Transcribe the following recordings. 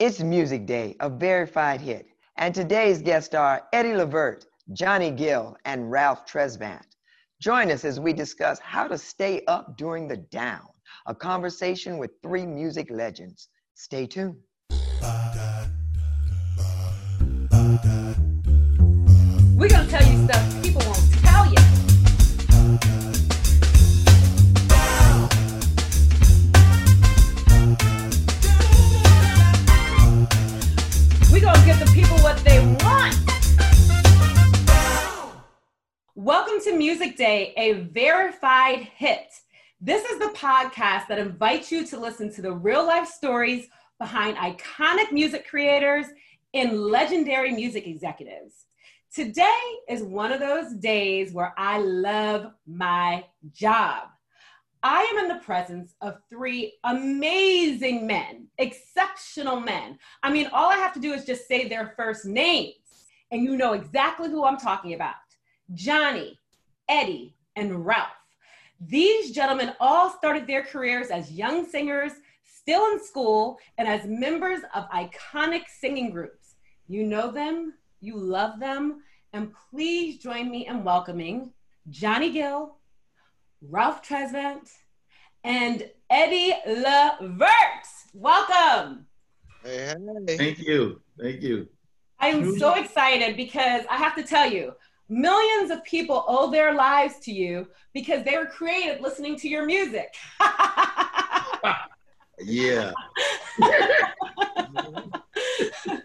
It's Music Day, a verified hit. And today's guests are Eddie Levert, Johnny Gill, and Ralph Tresvant. Join us as we discuss how to stay up during the down, a conversation with three music legends. Stay tuned. We're gonna tell you they want. Welcome to Music Day, a verified hit. This is the podcast that invites you to listen to the real life stories behind iconic music creators and legendary music executives. Today is one of those days where I love my job. I am in the presence of three amazing men, exceptional men. I mean, all I have to do is just say their first names, and you know exactly who I'm talking about Johnny, Eddie, and Ralph. These gentlemen all started their careers as young singers, still in school, and as members of iconic singing groups. You know them, you love them, and please join me in welcoming Johnny Gill, Ralph Tresvant, and Eddie Levert. Welcome. Hey, hey. Thank you. Thank you. I am so excited because I have to tell you, millions of people owe their lives to you because they were created listening to your music. Yeah.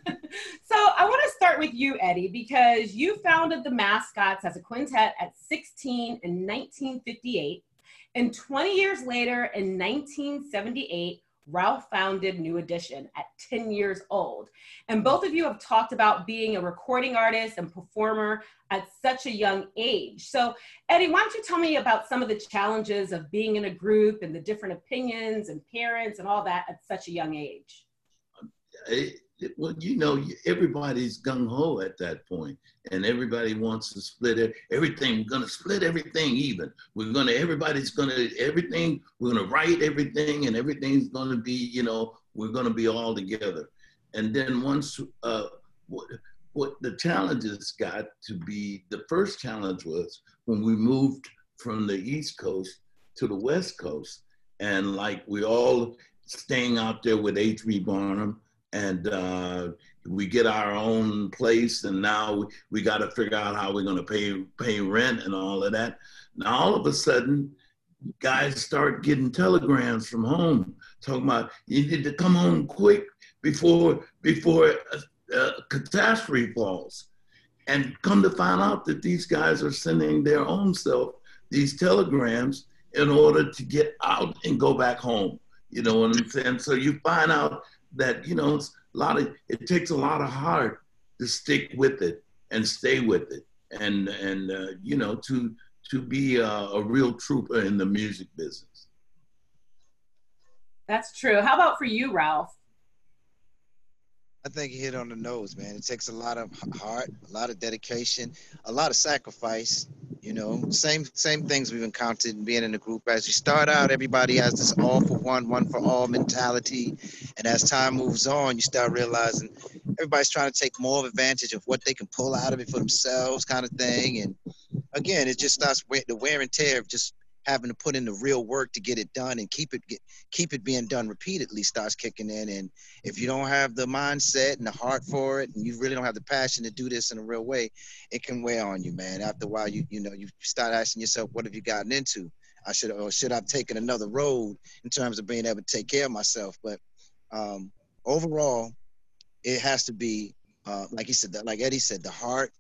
so I want to start with you, Eddie, because you founded the Mascots as a quintet at 16 in 1958. And 20 years later, in 1978, Ralph founded New Edition at 10 years old. And both of you have talked about being a recording artist and performer at such a young age. So, Eddie, why don't you tell me about some of the challenges of being in a group and the different opinions and parents and all that at such a young age? Well, you know, everybody's gung ho at that point, and everybody wants to split it. Everything we're gonna split everything even. We're gonna everybody's gonna everything. We're gonna write everything, and everything's gonna be you know we're gonna be all together. And then once uh, what what the challenges got to be the first challenge was when we moved from the East Coast to the West Coast, and like we all staying out there with H.B. Barnum and uh, we get our own place and now we, we got to figure out how we're going to pay pay rent and all of that. Now all of a sudden guys start getting telegrams from home talking about you need to come home quick before before a, a catastrophe falls. And come to find out that these guys are sending their own self these telegrams in order to get out and go back home. You know what i'm saying? So you find out that you know it's a lot of it takes a lot of heart to stick with it and stay with it and and uh, you know to to be a, a real trooper in the music business That's true. How about for you, Ralph? I think you hit on the nose, man. It takes a lot of heart, a lot of dedication, a lot of sacrifice. You know, same same things we've encountered in being in the group. As you start out, everybody has this all for one, one for all mentality, and as time moves on, you start realizing everybody's trying to take more advantage of what they can pull out of it for themselves, kind of thing. And again, it just starts the wear and tear of just having to put in the real work to get it done and keep it get, keep it being done repeatedly starts kicking in. And if you don't have the mindset and the heart for it and you really don't have the passion to do this in a real way it can weigh on you man. After a while you you know you start asking yourself what have you gotten into? I should or should i've taken another road in terms of being able to take care of myself? But um overall it has to be uh like he said like eddie said the heart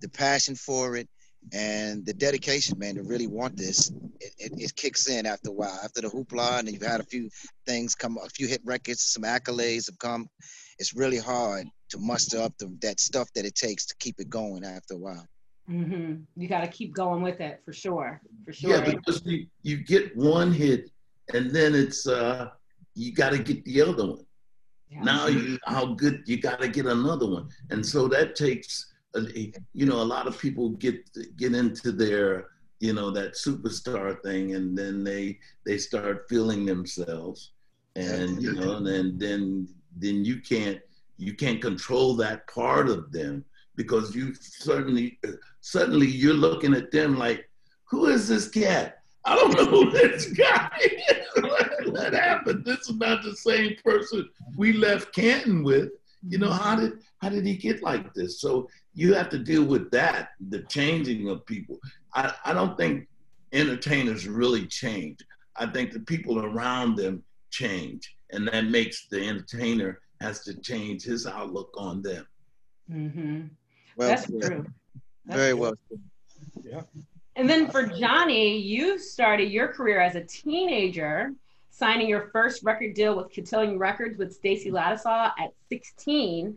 the passion for it and the dedication, man, to really want this, it, it, it, kicks in after a while. After the hoopla, and you've had a few things come, a few hit records, and some accolades have come. It's really hard to muster up the, that stuff that it takes to keep it going after a while. Mm-hmm. You got to keep going with it for sure, for sure. yeah because you, you get one hit and then it's uh you got to get the other one Yeah. now you how good you got to get another one and so that takes a, you know a lot of people get get into their you know that superstar thing and then they they start feeling themselves and you know and then then then you can't you can't control that part of them because you suddenly suddenly you're looking at them like, who is this cat? I don't know who this guy is. what happened? This is not the same person we left Canton with. You know, how did how did he get like this? So you have to deal with that, the changing of people. I, I don't think entertainers really change. I think the people around them change. And that makes the entertainer has to change his outlook on them. Mm-hmm. Well, That's yeah. true. That's Very true. well. Yeah. And then for Johnny, you started your career as a teenager, signing your first record deal with Cotillion Records with Stacy Lattisaw at 16.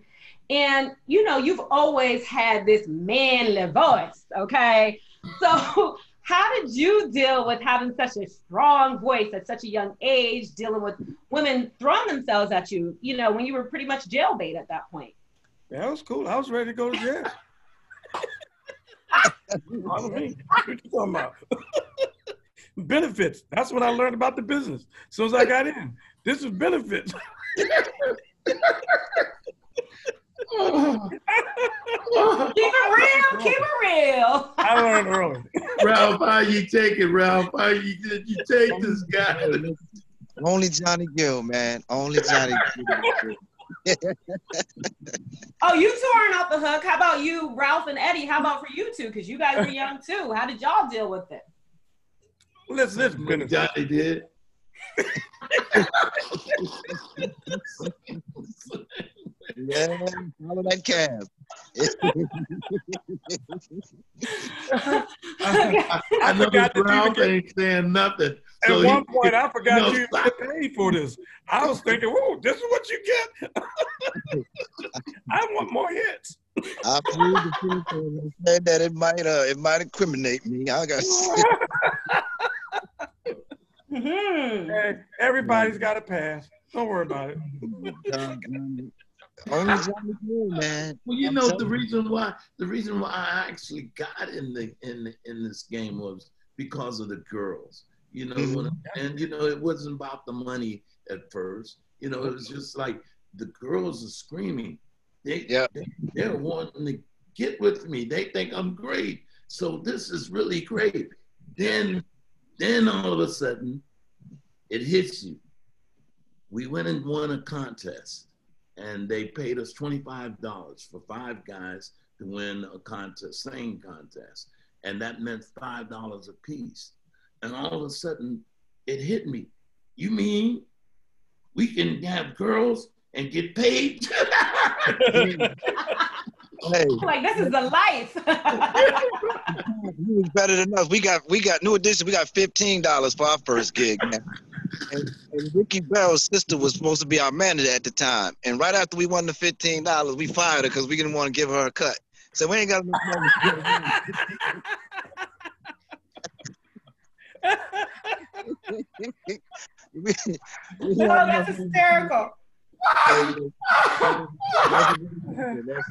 And you know, you've always had this manly voice, okay? So how did you deal with having such a strong voice at such a young age, dealing with women throwing themselves at you, you know, when you were pretty much jailbait at that point? Yeah, that was cool. I was ready to go to jail. what are you talking about? benefits. That's when I learned about the business. As soon as I got in, this is benefits. keep it real. Keep it real. I learned early. Ralph, how you take it, Ralph? How you did you take this guy? Only Johnny Gill, man. Only Johnny Gill. oh, you two aren't off the hook. How about you, Ralph and Eddie? How about for you two? Because you guys were young too. How did y'all deal with it? Listen, listen, Johnny did. Yeah, follow that cab. I, I, I forgot that Ralph ain't saying nothing. So At one he, point, I forgot you to pay for this. I was thinking, "Whoa, this is what you get." I want more hits. I believe the people said that it might uh, it might incriminate me. I got. mm-hmm. everybody's got a pass. Don't worry about it. Only Johnny Gill, man. Well, you I'm know the reason why the reason why I actually got in the in the, in this game was because of the girls. You know, mm-hmm. and you know it wasn't about the money at first. You know, it was just like the girls are screaming. They yep. they they're wanting to get with me. They think I'm great. So this is really great. Then then all of a sudden it hits you. We went and won a contest and they paid us $25 for five guys to win a contest, singing contest. And that meant $5 a piece. And all of a sudden, it hit me. You mean we can have girls and get paid? hey. Like this is the life. you was better than us. We got we got new edition. We got fifteen dollars for our first gig. Man and, and Ricky Bell's sister was supposed to be our manager at the time. And right after we won the fifteen dollars, we fired her because we didn't want to give her a cut. So we ain't got enough money. we, we oh, that's hysterical.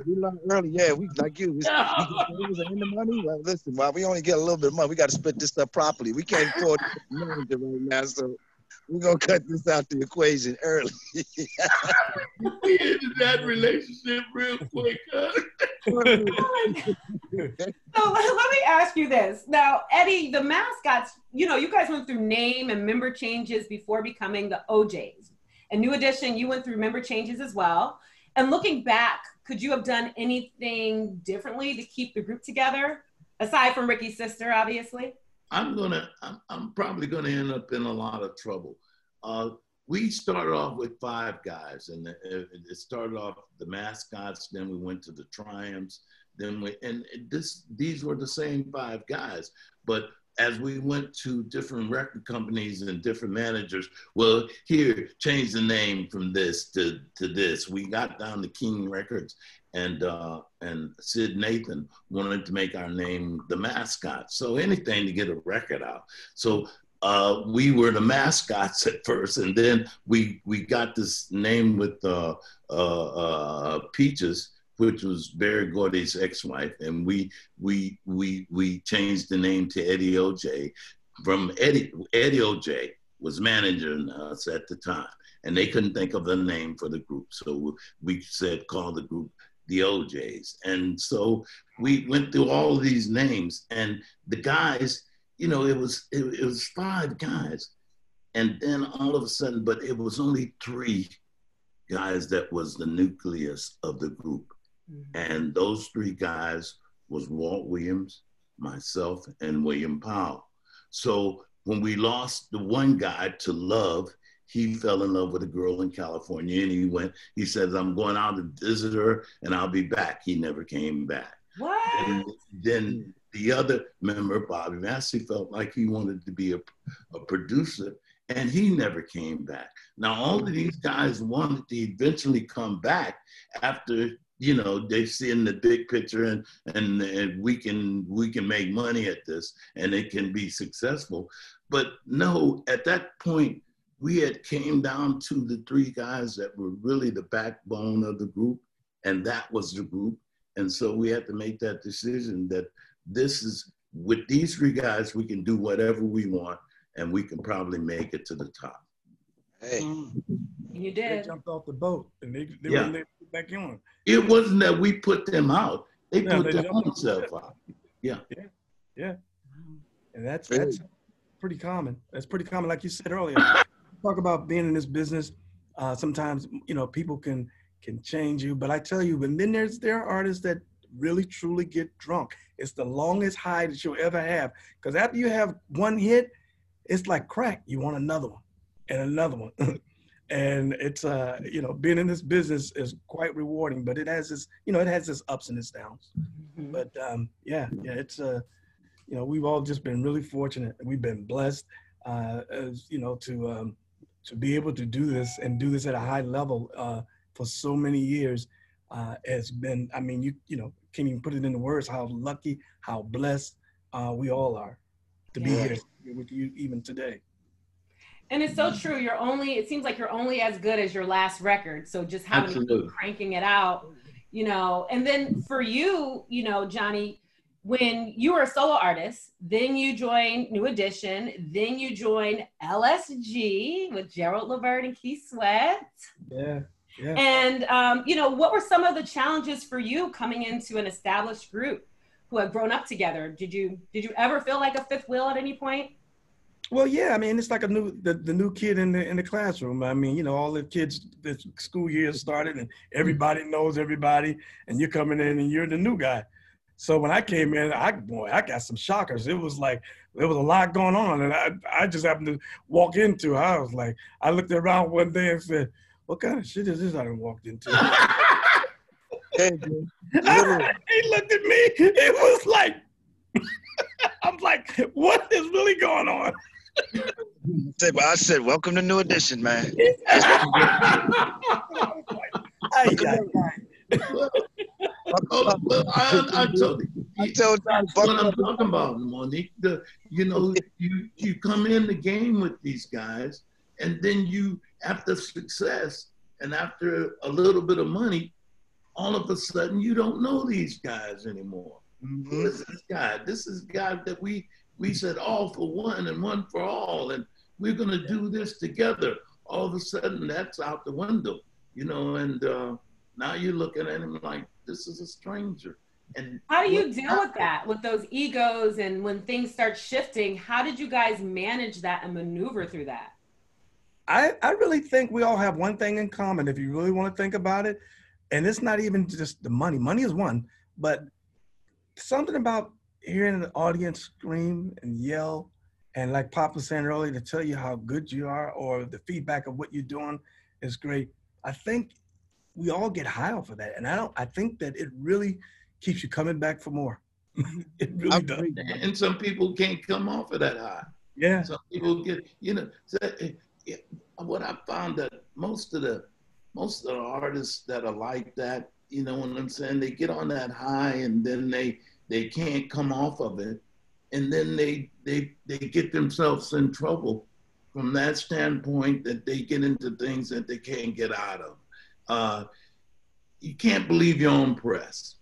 we learned early, yeah. We like you. We, we in the money. Like, listen, while we only get a little bit of money, we got to split this stuff properly. We can't afford manager right now, so we're gonna cut this out the equation early. we ended that relationship real quick. Huh? so let me ask you this. Now, Eddie, the mascots, you know, you guys went through name and member changes before becoming the O'Jays. And New Edition, you went through member changes as well. And looking back, could you have done anything differently to keep the group together? Aside from Ricky's sister, obviously. I'm gonna, I'm, I'm probably gonna end up in a lot of trouble. Uh, we started off with five guys, and it started off the mascots. Then we went to the triumphs. Then we, and this, these were the same five guys. But as we went to different record companies and different managers, well, here, change the name from this to, to this. We got down to King Records and uh, and Syd Nathan wanted to make our name the mascot. So anything to get a record out. So uh, we were the mascots at first, and then we we got this name with uh, uh, uh Peaches, which was Berry Gordy's ex-wife, and we we we we changed the name to Eddie O'Jay from Eddie Eddie O'Jay was managing us at the time, and they couldn't think of a name for the group. So we said, call the group the O'Jays. And so we went through all these names, and the guys, you know, it was it, it was five guys, and then all of a sudden, but it was only three guys that was the nucleus of the group, mm-hmm. and those three guys was Walt Williams, myself, and William Powell. So when we lost the one guy to love, he fell in love with a girl in California and he went, he says, I'm going out to visit her and I'll be back. He never came back. What? And then the other member, Bobby Massey, felt like he wanted to be a, a producer and he never came back. Now, all of these guys wanted to eventually come back after you know they see in the big picture and, and and we can we can make money at this and it can be successful. But no at that point we had came down to the three guys that were really the backbone of the group and that was the group. And so we had to make that decision that this is with these three guys we can do whatever we want and we can probably make it to the top. Hey. Mm. You did. they jumped off the boat and they, they yeah. were back on it wasn't that we put them out they Yeah, put they their own self out yeah Yeah. And that's Really? that's pretty common. That's pretty common, like you said earlier. Talk about being in this business. Uh, sometimes you know people can can change you, but I tell you, and then there's there are artists that really truly get drunk. It's the longest high that you'll ever have because after you have one hit, it's like crack. You want another one and another one. and it's uh you know being in this business is quite rewarding but it has its you know it has its ups and its downs Mhm. but um, yeah, yeah, it's uh, you know, we've all just been really fortunate. We've been blessed, uh, as you know, to um, to be able to do this and do this at a high level uh, for so many years. Uh, has been, I mean, you you know, can't even put it into words how lucky, how blessed uh, we all are to be here with you even today. And it's so true. You're only, it seems like you're only as good as your last record. So just having to Absolutely. keep cranking it out, you know. And then for you, you know, Johnny, when you were a solo artist, then you joined New Edition, then you joined LSG with Gerald Levert and Keith Sweat. Yeah, yeah. And um, you know, what were some of the challenges for you coming into an established group who had grown up together? Did you did you ever feel like a fifth wheel at any point? Well, yeah, I mean, it's like a new the, the new kid in the in the classroom. I mean, you know, all the kids, the school year started, and everybody knows everybody, and you're coming in and you're the new guy. So when I came in, I boy, I got some shockers. It was like there was a lot going on, and I I just happened to walk into. I was like, I looked around one day and said, "What kind of shit is this I done walked into?" Hey, dude. He looked at me. It was like, I'm like, what is really going on? Say, I said, welcome to New Edition, man. Oh, well, I, I told you. I told John, That's what I'm talking about, Monique. The, you know, you you come in the game with these guys, and then you, after success and after a little bit of money, all of a sudden you don't know these guys anymore. Who Mhm. is this guy? This is guy that we we said all for one and one for all, and we're gonna do this together. All of a sudden, that's out the window, you know. And uh, now you're looking at him like this is a stranger. And How do you what deal with that, with those egos, and when things start shifting? How did you guys manage that and maneuver through that? I, I really think we all have one thing in common if you really want to think about it. And it's not even just the money. Money is one, but something about hearing the audience scream and yell and like Pop was saying earlier to tell you how good you are or the feedback of what you're doing is great. I think we all get high off of that. And I don't I think that it really keeps you coming back for more. it really I does. and some people can't come off of that high. Yeah. Some people get, you know, so, what I found that most of the most of the artists that are like that, you know what I'm saying, they get on that high and then they they can't come off of it, and then they they they get themselves in trouble from that standpoint that they get into things that they can't get out of. Uh, you can't believe your own press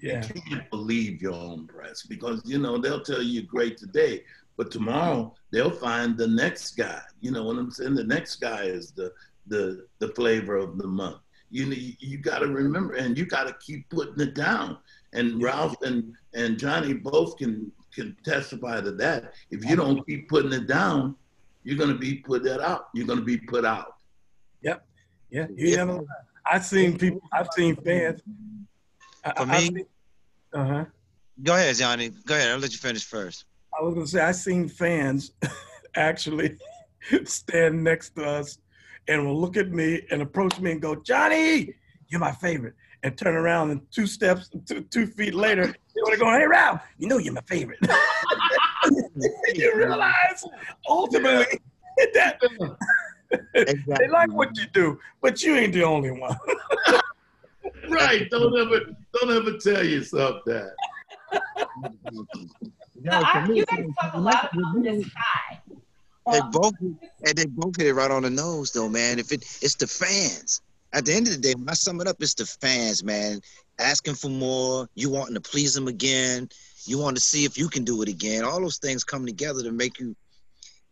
Yeah. you can't believe your own press because you know they'll tell you great today, but tomorrow they'll find the next guy. You know what I'm saying? The next guy is the the the flavor of the month. You you got to remember, and you got to keep putting it down. And Ralph and and Johnny both can can testify to that. If you don't keep putting it down, you're going to be put that out. You're going to be put out. Yep. Yeah. You yeah. never. I've seen people. I've seen fans. For me. Uh huh. Go ahead, Johnny. Go ahead. I'll let you finish first. I was gonna say I seen fans actually stand next to us and will look at me and approach me and go, Johnny, you're my favorite. And turn around and two steps, two, two feet later, they want to go, hey, Ralph, you know you're my favorite. you realize ultimately that exactly. they like what you do, but you ain't the only one. right. Don't ever don't ever tell yourself that. No, I, you guys talk a lot about this high. They both and they both hit it right on the nose though, man. If it it's the fans. At the end of the day, when I sum it up, it's the fans, man. Asking for more, you wanting to please them again, you want to see if you can do it again. All those things come together to make you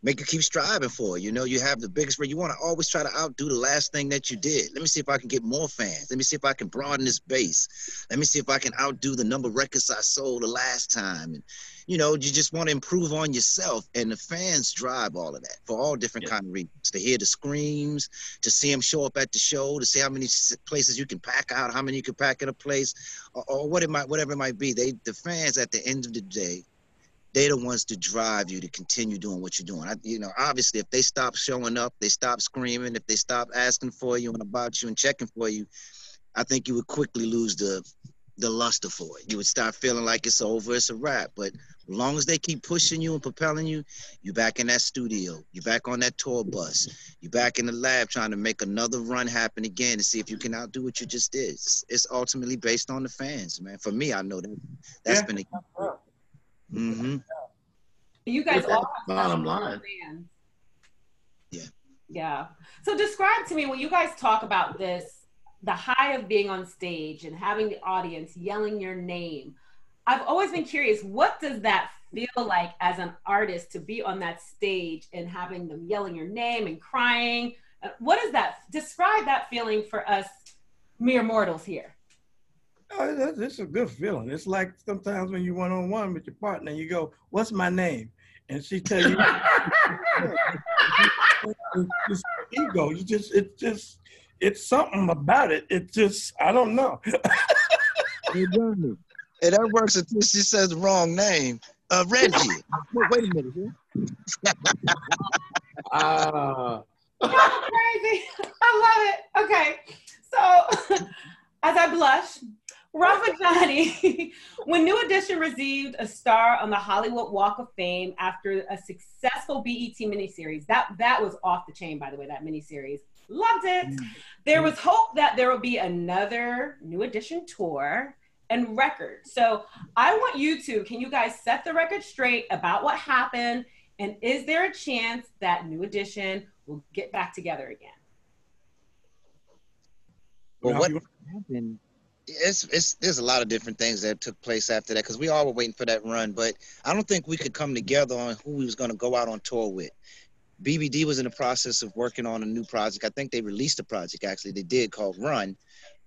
make you keep striving for it. You know, you have the biggest, you want to always try to outdo the last thing that you did. Let me see if I can get more fans. Let me see if I can broaden this base. Let me see if I can outdo the number of records I sold the last time. And you know, you just want to improve on yourself, and the fans drive all of that for all different yeah. kind of reasons. To hear the screams, to see them show up at the show, to see how many places you can pack out, how many you can pack in a place, or, or what it might, whatever it might be. They, the fans, at the end of the day, they're the ones to drive you to continue doing what you're doing. I, you know, obviously, if they stop showing up, they stop screaming, if they stop asking for you and about you and checking for you, I think you would quickly lose the the luster for it. You would start feeling like it's over, it's a wrap. But as long as they keep pushing you and propelling you, you're back in that studio, you're back on that tour bus, you're back in the lab trying to make another run happen again to see if you can outdo what you just did. It's, it's ultimately based on the fans, man. For me, I know that that's yeah. been a Mm-hmm. You guys all bottom line. Yeah. Yeah. So describe to me when you guys talk about this, the high of being on stage and having the audience yelling your name. I've always been curious, what does that feel like as an artist to be on that stage and having them yelling your name and crying? Uh, what is that? Describe that feeling for us mere mortals here. Oh, it's a good feeling. It's like sometimes when you one on one with your partner, and you go, "What's my name?" and she tell you, it's ego. You just, it's just, it's something about it. It just, I don't know. hey, Johnny. Hey, that works until she says the wrong name. Uh, Reggie. wait, wait a minute. Ah. uh. crazy. I love it. Okay. So, as I blush, Rafa Johnny, when New Edition received a star on the Hollywood Walk of Fame after a successful BET miniseries, that that was off the chain, by the way, that miniseries. Loved it. Mm. There was hope that there would be another New Edition tour and record. So I want you to, can you guys set the record straight about what happened? And is there a chance that New Edition will get back together again? Well, what happened it's it's there's a lot of different things that took place after that because we all were waiting for that run, but I don't think we could come together on who we was going to go out on tour with. BBD was in the process of working on a new project. I think they released a project actually. They did called Run,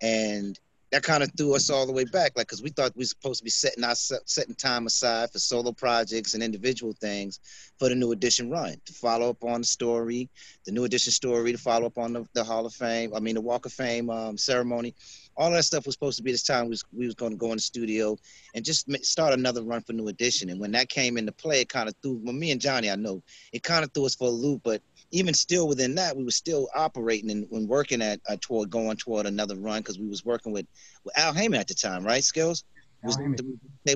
and that kind of threw us all the way back, like because we thought we were supposed to be setting our setting time aside for solo projects and individual things for the New Edition run to follow up on the story, the New Edition story, to follow up on the, the Hall of Fame. I mean, the Walk of Fame um, ceremony all that stuff was supposed to be this time we was, we was going to go in the studio and just start another run for New Edition. And when that came into play, it kind of threw, well, me and Johnny, I know, it kind of threw us for a loop. But even still within that, we were still operating and, and working at uh, toward going toward another run because we was working with, with Al Haymon at the time, right, Skills? Was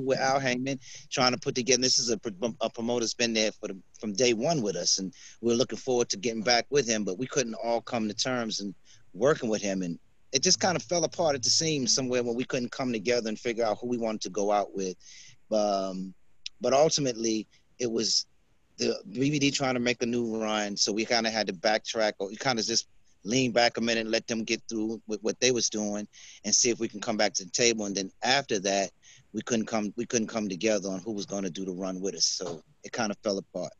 with Al Haymon trying to put together. This is a, a promoter's been there for the, from day one with us, and we're looking forward to getting back with him. But we couldn't all come to terms and working with him. And it just kind of fell apart at the seams somewhere when we couldn't come together and figure out who we wanted to go out with. Um, but ultimately, it was the BBD trying to make a new run, so we kind of had to backtrack, or we kind of just lean back a minute and let them get through with what they was doing, and see if we can come back to the table. And then after that, we couldn't come we couldn't come together on who was going to do the run with us. So it kind of fell apart.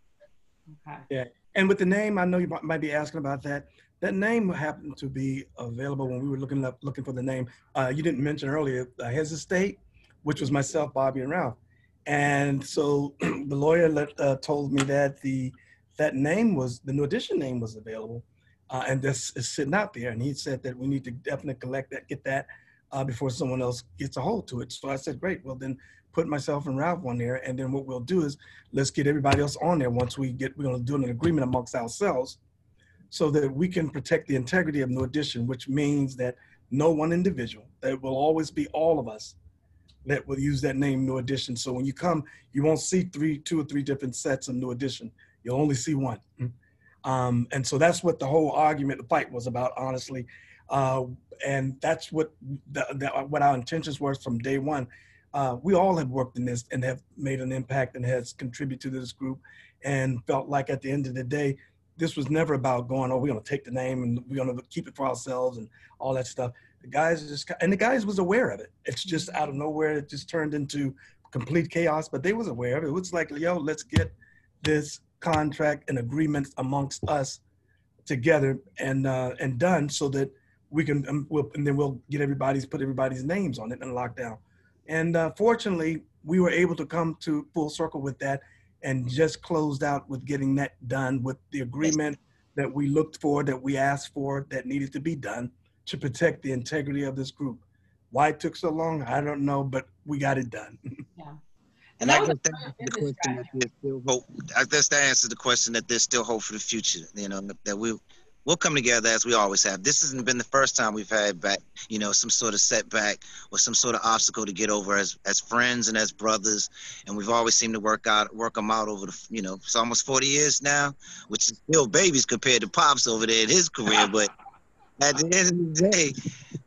Okay. Yeah, and with the name, I know you might be asking about that that name happened to be available when we were looking up looking for the name. Uh, you didn't mention earlier uh, Estate, which was myself, Bobby, and Ralph. And so the lawyer let, uh, told me that the that name was the new edition name was available, uh, and this is sitting out there. And he said that we need to definitely collect that, get that uh, before someone else gets a hold to it. So I said, great. Well, then put myself and Ralph on there, and then what we'll do is let's get everybody else on there once we get. We're to do an agreement amongst ourselves, so that we can protect the integrity of New Edition, which means that no one individual, that will always be all of us that will use that name New Edition. So when you come, you won't see three, two or three different sets of New Edition. You'll only see one. Um, and so that's what the whole argument, the fight was about, honestly. Uh, and that's what the, the, what our intentions were from day one. Uh, we all have worked in this and have made an impact and has contributed to this group and felt like at the end of the day, this was never about going, oh, we're going to take the name and we're going to keep it for ourselves and all that stuff. The guys just, and the guys was aware of it. It's just out of nowhere. It just turned into complete chaos, but they was aware of it. It was like, yo, let's get this contract and agreement amongst us together and uh, and done so that we can um, we'll, and then we'll get everybody's put everybody's names on it and lock down. And uh, fortunately, we were able to come to full circle with that and just closed out with getting that done with the agreement that we looked for, that we asked for, that needed to be done to protect the integrity of this group. Why it took so long, I don't know, but we got it done. Yeah. And I guess that the question that there's still hope. I guess that answers the question that there's still hope for the future. You know that we we'll come together as we always have. This hasn't been the first time we've had back, you know, some sort of setback or some sort of obstacle to get over as as friends and as brothers, and we've always seemed to work out work them out over the, you know, it's almost 40 years now, which is still babies compared to pops over there in his career, but at the end of the day,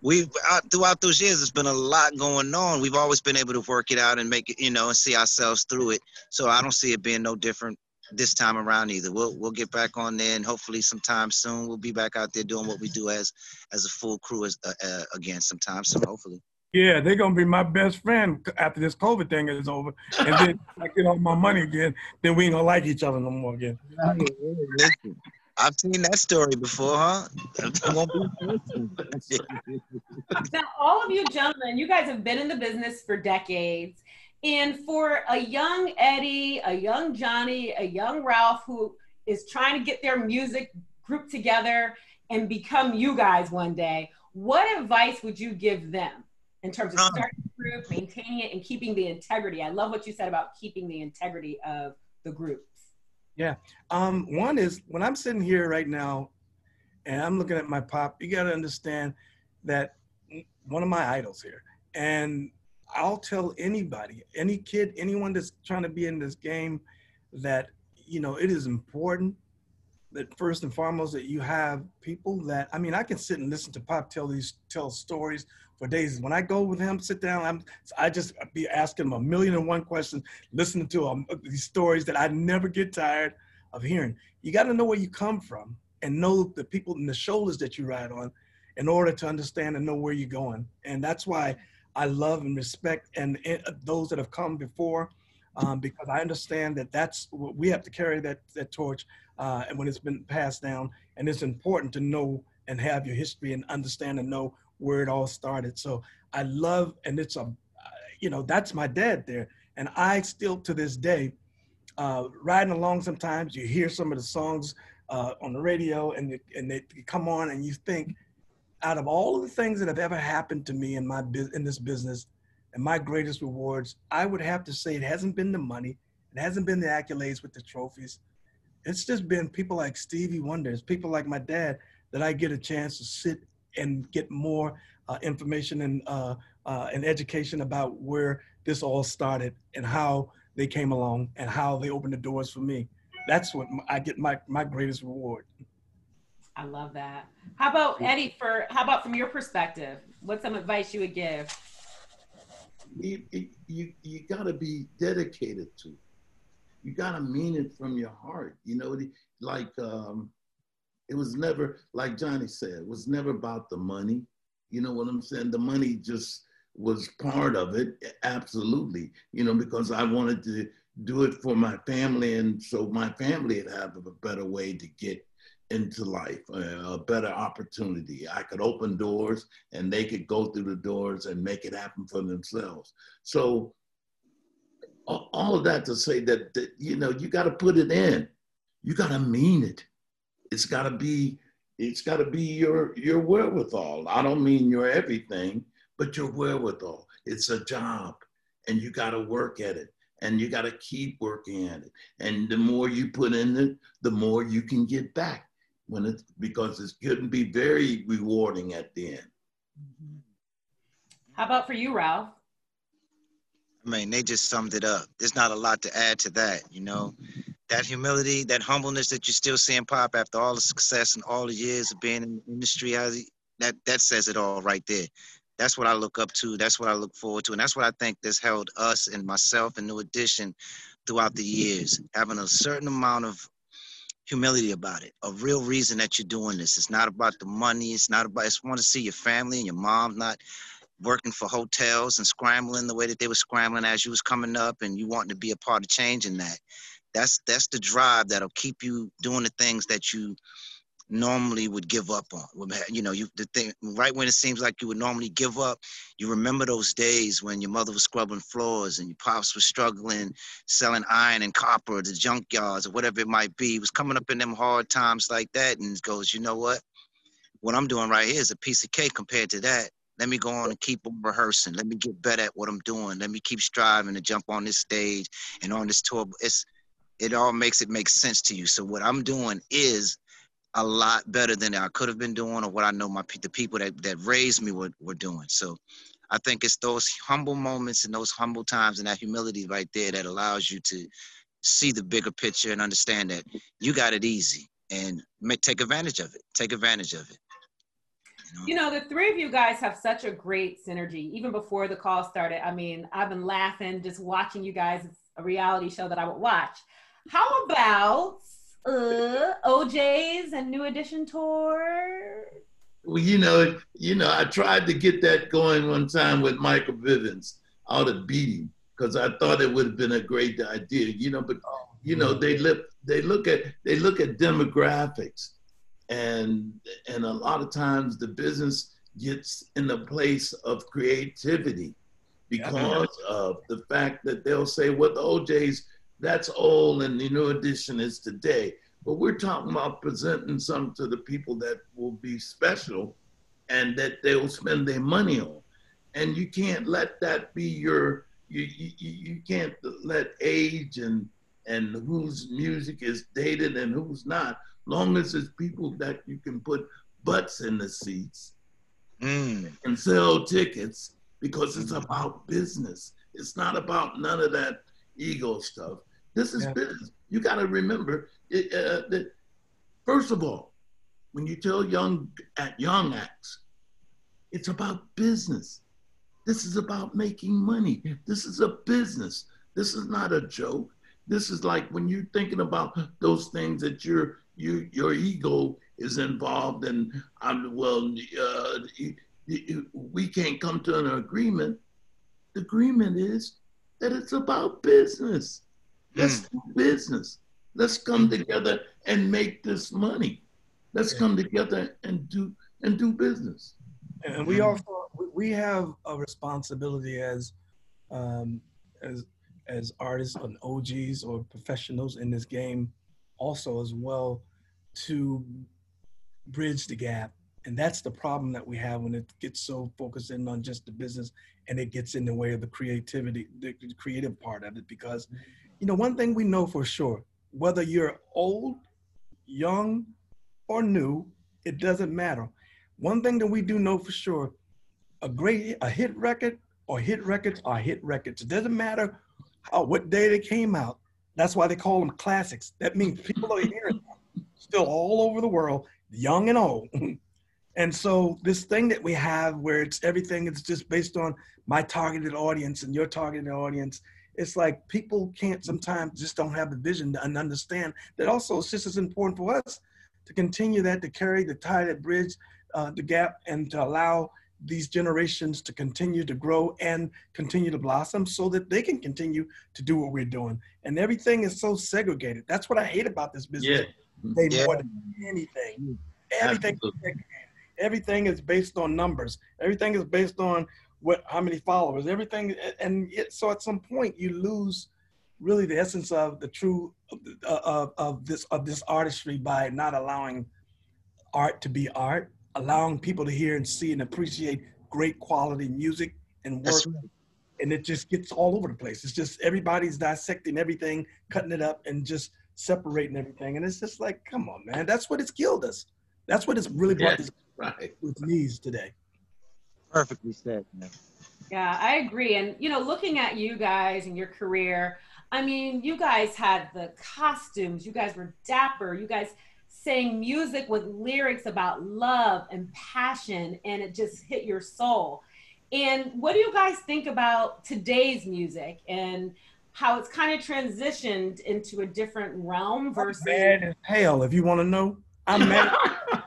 we've uh, throughout those years, there's been a lot going on. We've always been able to work it out and make it, you know, and see ourselves through it. So I don't see it being no different this time around either. We'll we'll get back on there, and hopefully sometime soon we'll be back out there doing what we do as as a full crew as uh, uh, again sometime soon. Hopefully. Yeah, they're gonna be my best friend after this COVID thing is over, and then I get all my money again. Then we ain't gonna like each other no more again. I've seen that story before, huh? now, all of you gentlemen, you guys have been in the business for decades. And for a young Eddie, a young Johnny, a young Ralph who is trying to get their music group together and become you guys one day, what advice would you give them in terms of um, starting the group, maintaining it, and keeping the integrity? I love what you said about keeping the integrity of the group. Yeah. Um, one is when I'm sitting here right now and I'm looking at my pop, you got to understand that one of my idols here. And I'll tell anybody, any kid, anyone that's trying to be in this game, that, you know, it is important that first and foremost that you have people that I mean I can sit and listen to Pop tell these tell stories for days. When I go with him, sit down, I'm I just be asking him a million and one questions, listening to um, these stories that I never get tired of hearing. You got to know where you come from and know the people and the shoulders that you ride on in order to understand and know where you're going. And that's why I love and respect and, and those that have come before um, because I understand that that's what we have to carry that that torch uh, and when it's been passed down. And it's important to know and have your history and understand and know where it all started. So I love, and it's a, you know, that's my dad there. And I still to this day, uh, riding along sometimes, you hear some of the songs uh, on the radio and, and they come on and you think, out of all of the things that have ever happened to me in my in this business and my greatest rewards, I would have to say it hasn't been the money, it hasn't been the accolades with the trophies, it's just been people like Stevie Wonders, people like my dad, that I get a chance to sit and get more uh, information and uh, uh, and education about where this all started and how they came along and how they opened the doors for me. That's what I get my my greatest reward. I love that. How about Eddie? For how about from your perspective? What's some advice you would give? You you, you got to be dedicated to It. you gotta mean it from your heart. You know, like um, it was never like Johnny said, it was never about the money. You know what I'm saying? The money just was part of it, absolutely. You know, because I wanted to do it for my family, and so my family would have a better way to get into life, uh, a better opportunity. I could open doors and they could go through the doors and make it happen for themselves. So all of that to say that, that you know, you got to put it in. You got to mean it. It's got to be it's got to be your your wherewithal. I don't mean your everything, but your wherewithal. It's a job and you got to work at it and you got to keep working at it. And the more you put in it, the more you can get back when it's because it's going to be very rewarding at the end. How about for you, Ralph? I mean, they just summed it up. There's not a lot to add to that, you know. That humility, that humbleness that you're still seeing pop after all the success and all the years of being in the industry, that that says it all right there. That's what I look up to. That's what I look forward to, and that's what I think that's held us and myself and New Edition throughout the years, having a certain amount of humility about it, a real reason that you're doing this. It's not about the money. It's not about. I just want to see your family and your mom not working for hotels and scrambling the way that they were scrambling as you was coming up and you wanting to be a part of changing that that's that's the drive that'll keep you doing the things that you normally would give up on you know you the thing right when it seems like you would normally give up you remember those days when your mother was scrubbing floors and your pops was struggling selling iron and copper the junkyards or whatever it might be he was coming up in them hard times like that and goes you know what what i'm doing right here is a piece of cake compared to that let me go on and keep rehearsing. Let me get better at what I'm doing. Let me keep striving to jump on this stage and on this tour. It's it all makes it make sense to you. So what I'm doing is a lot better than I could have been doing or what I know my the people that, that raised me were, were doing. So I think it's those humble moments and those humble times and that humility right there that allows you to see the bigger picture and understand that you got it easy and make, take advantage of it. Take advantage of it. You know, the three of you guys have such a great synergy. Even before the call started, I mean, I've been laughing just watching you guys. It's a reality show that I would watch. How about uh, O'Jays and New Edition tour? Well, you know, you know, I tried to get that going one time with Michael Bivins out of beating because I thought it would have been a great idea, you know. But you know, they look they look at they look at demographics and and a lot of times the business gets in the place of creativity because yeah. of the fact that they'll say well the O'Jays that's old and the new edition is today but we're talking about presenting some to the people that will be special and that they'll spend their money on and you can't let that be your you you, you can't let age and and whose music is dated and who's not long as it's people that you can put butts in the seats mm. and sell tickets because it's about business. It's not about none of that ego stuff. This is yeah. business. You got to remember it, uh, that, first of all, when you tell young at young acts, it's about business. This is about making money. This is a business. This is not a joke. This is like when you're thinking about those things that you're you your ego is involved and I'm well uh, we can't come to an agreement. The agreement is that it's about business. Let's mm. do business. Let's come together and make this money. Let's yeah. come together and do and do business. And we also we have a responsibility as um, as as artists and OGs or professionals in this game also as well to bridge the gap. And that's the problem that we have when it gets so focused in on just the business and it gets in the way of the creativity, the creative part of it. Because, you know, one thing we know for sure, whether you're old, young, or new, it doesn't matter. One thing that we do know for sure, a great a hit record or hit records are hit records. It doesn't matter how what day they came out. That's why they call them classics. That means people are hearing them still all over the world, young and old. and so this thing that we have where it's everything is just based on my targeted audience and your targeted audience, it's like people can't sometimes just don't have the vision and understand that also it's just as important for us to continue that, to carry the tie that bridge uh, the gap and to allow these generations to continue to grow and continue to blossom so that they can continue to do what we're doing. And everything is so segregated. That's what I hate about this business. Yeah. They Yeah. more than anything. Everything, everything is based on numbers. Everything is based on what how many followers. Everything, and it, so at some point you lose really the essence of the true uh, of, of this of this artistry by not allowing art to be art, allowing people to hear and see and appreciate great quality music and work right. and it just gets all over the place. It's just everybody's dissecting everything, cutting it up, and just separating everything. And it's just like, come on, man. That's what it's killed us. That's what it's really brought Yeah. us Right. with knees today. Perfectly said, man. Yeah, I agree. And, you know, looking at you guys and your career, I mean, you guys had the costumes, you guys were dapper, you guys sang music with lyrics about love and passion, and it just hit your soul. And what do you guys think about today's music and how it's kind of transitioned into a different realm versus. Mad as hell, if you want to know. I'm mad.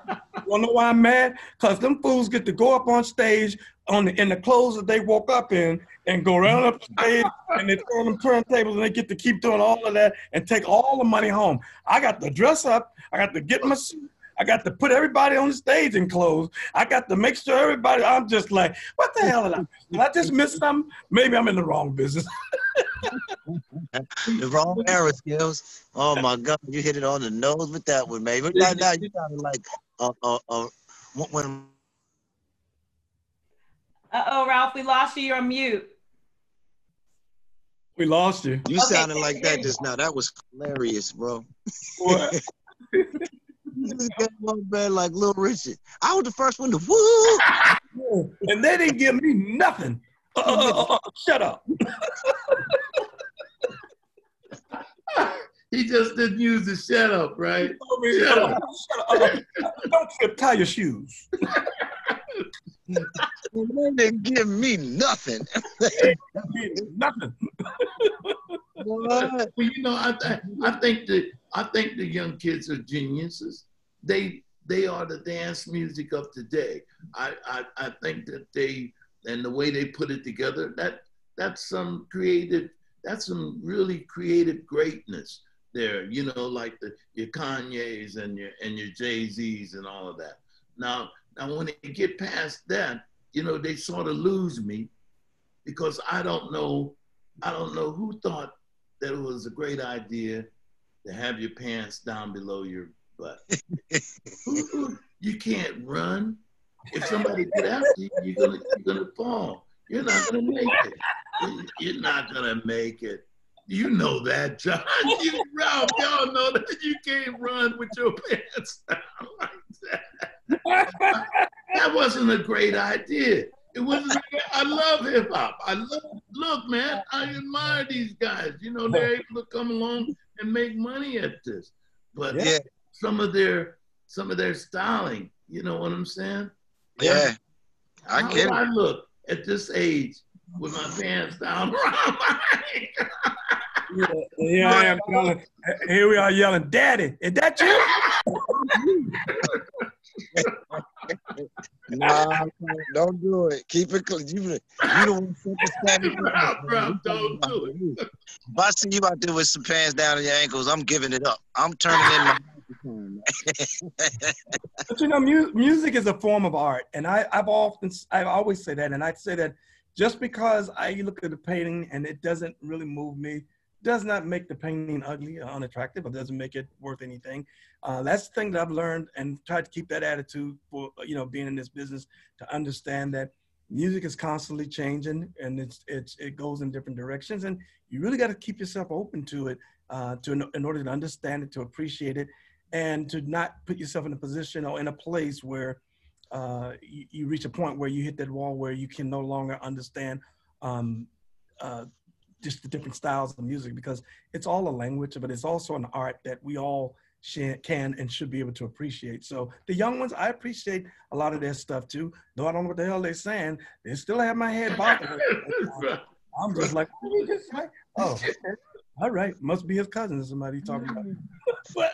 you want to know why I'm mad? Because them fools get to go up on stage on the, in the clothes that they woke up in and go around up the stage and they throw them turntables and they get to keep doing all of that and take all the money home. I got to dress up. I got to get my suit. I got to put everybody on the stage in clothes. I got to make sure everybody. I'm just like, what the hell did I? Did I just miss something? Maybe I'm in the wrong business. The wrong era skills. Oh my God, you hit it on the nose with that one, man. But now, now you sounded like uh, uh, uh, when Uh oh, Ralph, we lost you. You're on mute. We lost you. you Okay, sounded like that just now. That was hilarious, bro. What? You just came on, man, like Little Richard. I was the first one to woo. and they didn't give me nothing. Uh, uh, uh, uh, shut up. He just didn't use the shut up, right? I mean, Shut uh, shut up. Don't trip. Tie your shoes. They didn't give me nothing. Nothing. What? Well, you know, I, I I think that I think the young kids are geniuses. They they are the dance music of today. I, I I think that they and the way they put it together that that's some creative that's some really creative greatness there. You know, like the your Kanyes and your and your Jay Z's and all of that. Now now when they get past that, you know, they sort of lose me because I don't know I don't know who thought that it was a great idea to have your pants down below your butt. You can't run. If somebody get after you, you're gonna you're gonna fall. You're not gonna make it. You're not gonna make it. You know that, John. You, Ralph, y'all know that you can't run with your pants down like that. That wasn't a great idea. It wasn't. I love hip hop. I love. Look, man, I admire these guys. You know, they're able to come along and make money at this. But Yeah, some of their some of their styling, you know what I'm saying? yeah. I get it. I look at this age with my pants down around my ankle? Yeah, here I am yelling. Here we are yelling, "Daddy, is that you?" Nah, don't do it. Keep it clean. You, you don't set the standard. Ralph, Ralph, don't do it. If I see you out there with some pants down on your ankles, I'm giving it up. I'm turning in my. But you know, mu- music is a form of art, and I, I've often, I always say that, and I say that just because I look at a painting and it doesn't really move me, does not make the painting ugly or unattractive, or doesn't make it worth anything. Uh, that's the thing that I've learned, and tried to keep that attitude for you know being in this business to understand that music is constantly changing and it's it's it goes in different directions, and you really got to keep yourself open to it uh, to in order to understand it, to appreciate it, and to not put yourself in a position or in a place where uh, you, you reach a point where you hit that wall where you can no longer understand um, uh, just the different styles of music because it's all a language, but it's also an art that we all sh- can and should be able to appreciate. So the young ones, I appreciate a lot of their stuff too. Though I don't know what the hell they're saying, they still have my head bobbing. I'm just like, what did you just say? oh, all right, must be his cousin. Somebody talking about.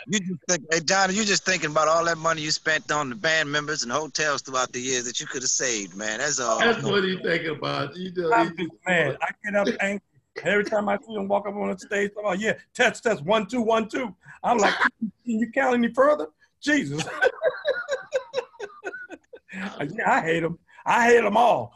You just think, hey Johnny, you just thinking about all that money you spent on the band members and hotels throughout the years that you could have saved, man. That's all. That's what he thinking about. You know, I'm he just mad. I get up angry Every time I see him walk up on the stage, I'm like, yeah, test, test, one, two, one, two. I'm like, can you count any further? Jesus. yeah, I hate him. I hate them all.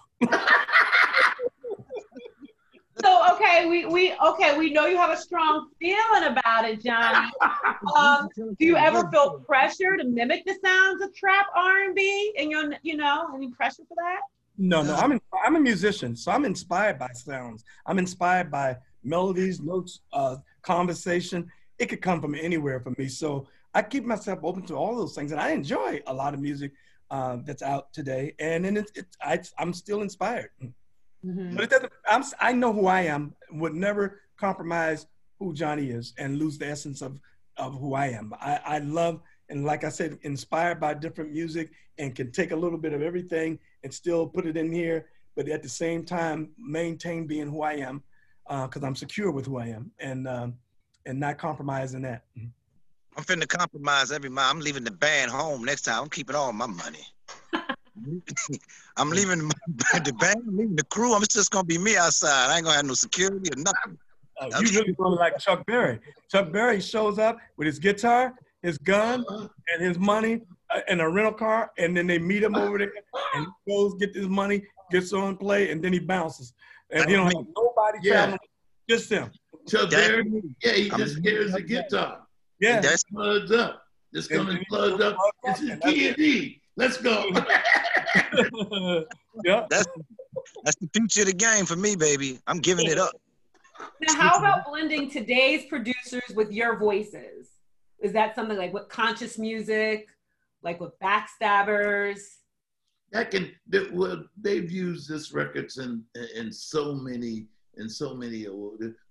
so okay, we we okay, we know you have a strong feeling about it, Johnny. Um, do you ever feel pressure to mimic the sounds of trap R and B, and you you know any pressure for that? No, no, I'm in, I'm a musician, so I'm inspired by sounds. I'm inspired by melodies, notes, uh, conversation. It could come from anywhere for me. So I keep myself open to all those things, and I enjoy a lot of music uh, that's out today. And then it's, it's I, am still inspired. Mm-hmm. But it doesn't. I'm, I know who I am. Would never compromise who Johnny is and lose the essence of of who I am. I, I love and like I said, inspired by different music and can take a little bit of everything and still put it in here, but at the same time maintain being who I am because uh, I'm secure with who I am and um, and not compromising that. Mm-hmm. I'm finna compromise every month. I'm leaving the band home next time. I'm keeping all my money. I'm leaving the band, I'm leaving the crew. I'm just gonna be me outside. I ain't gonna have no security or nothing. Oh, you really sound like Chuck Berry. Chuck Berry shows up with his guitar, his gun, and his money, uh, and a rental car, and then they meet him over there, and he goes get this money, gets on play, and then he bounces, and he don't have nobody yeah. traveling, just him. Chuck Berry, yeah, he just hears the guitar. Yeah, that's plugged up. Just coming plugged up. It's his key and D. Let's go. yeah. That's that's the future of the game for me, baby. I'm giving it up. Now, how about blending today's producers with your voices? Is that something like what conscious music, like with backstabbers? That can that, well, they've used this records in in so many in so many.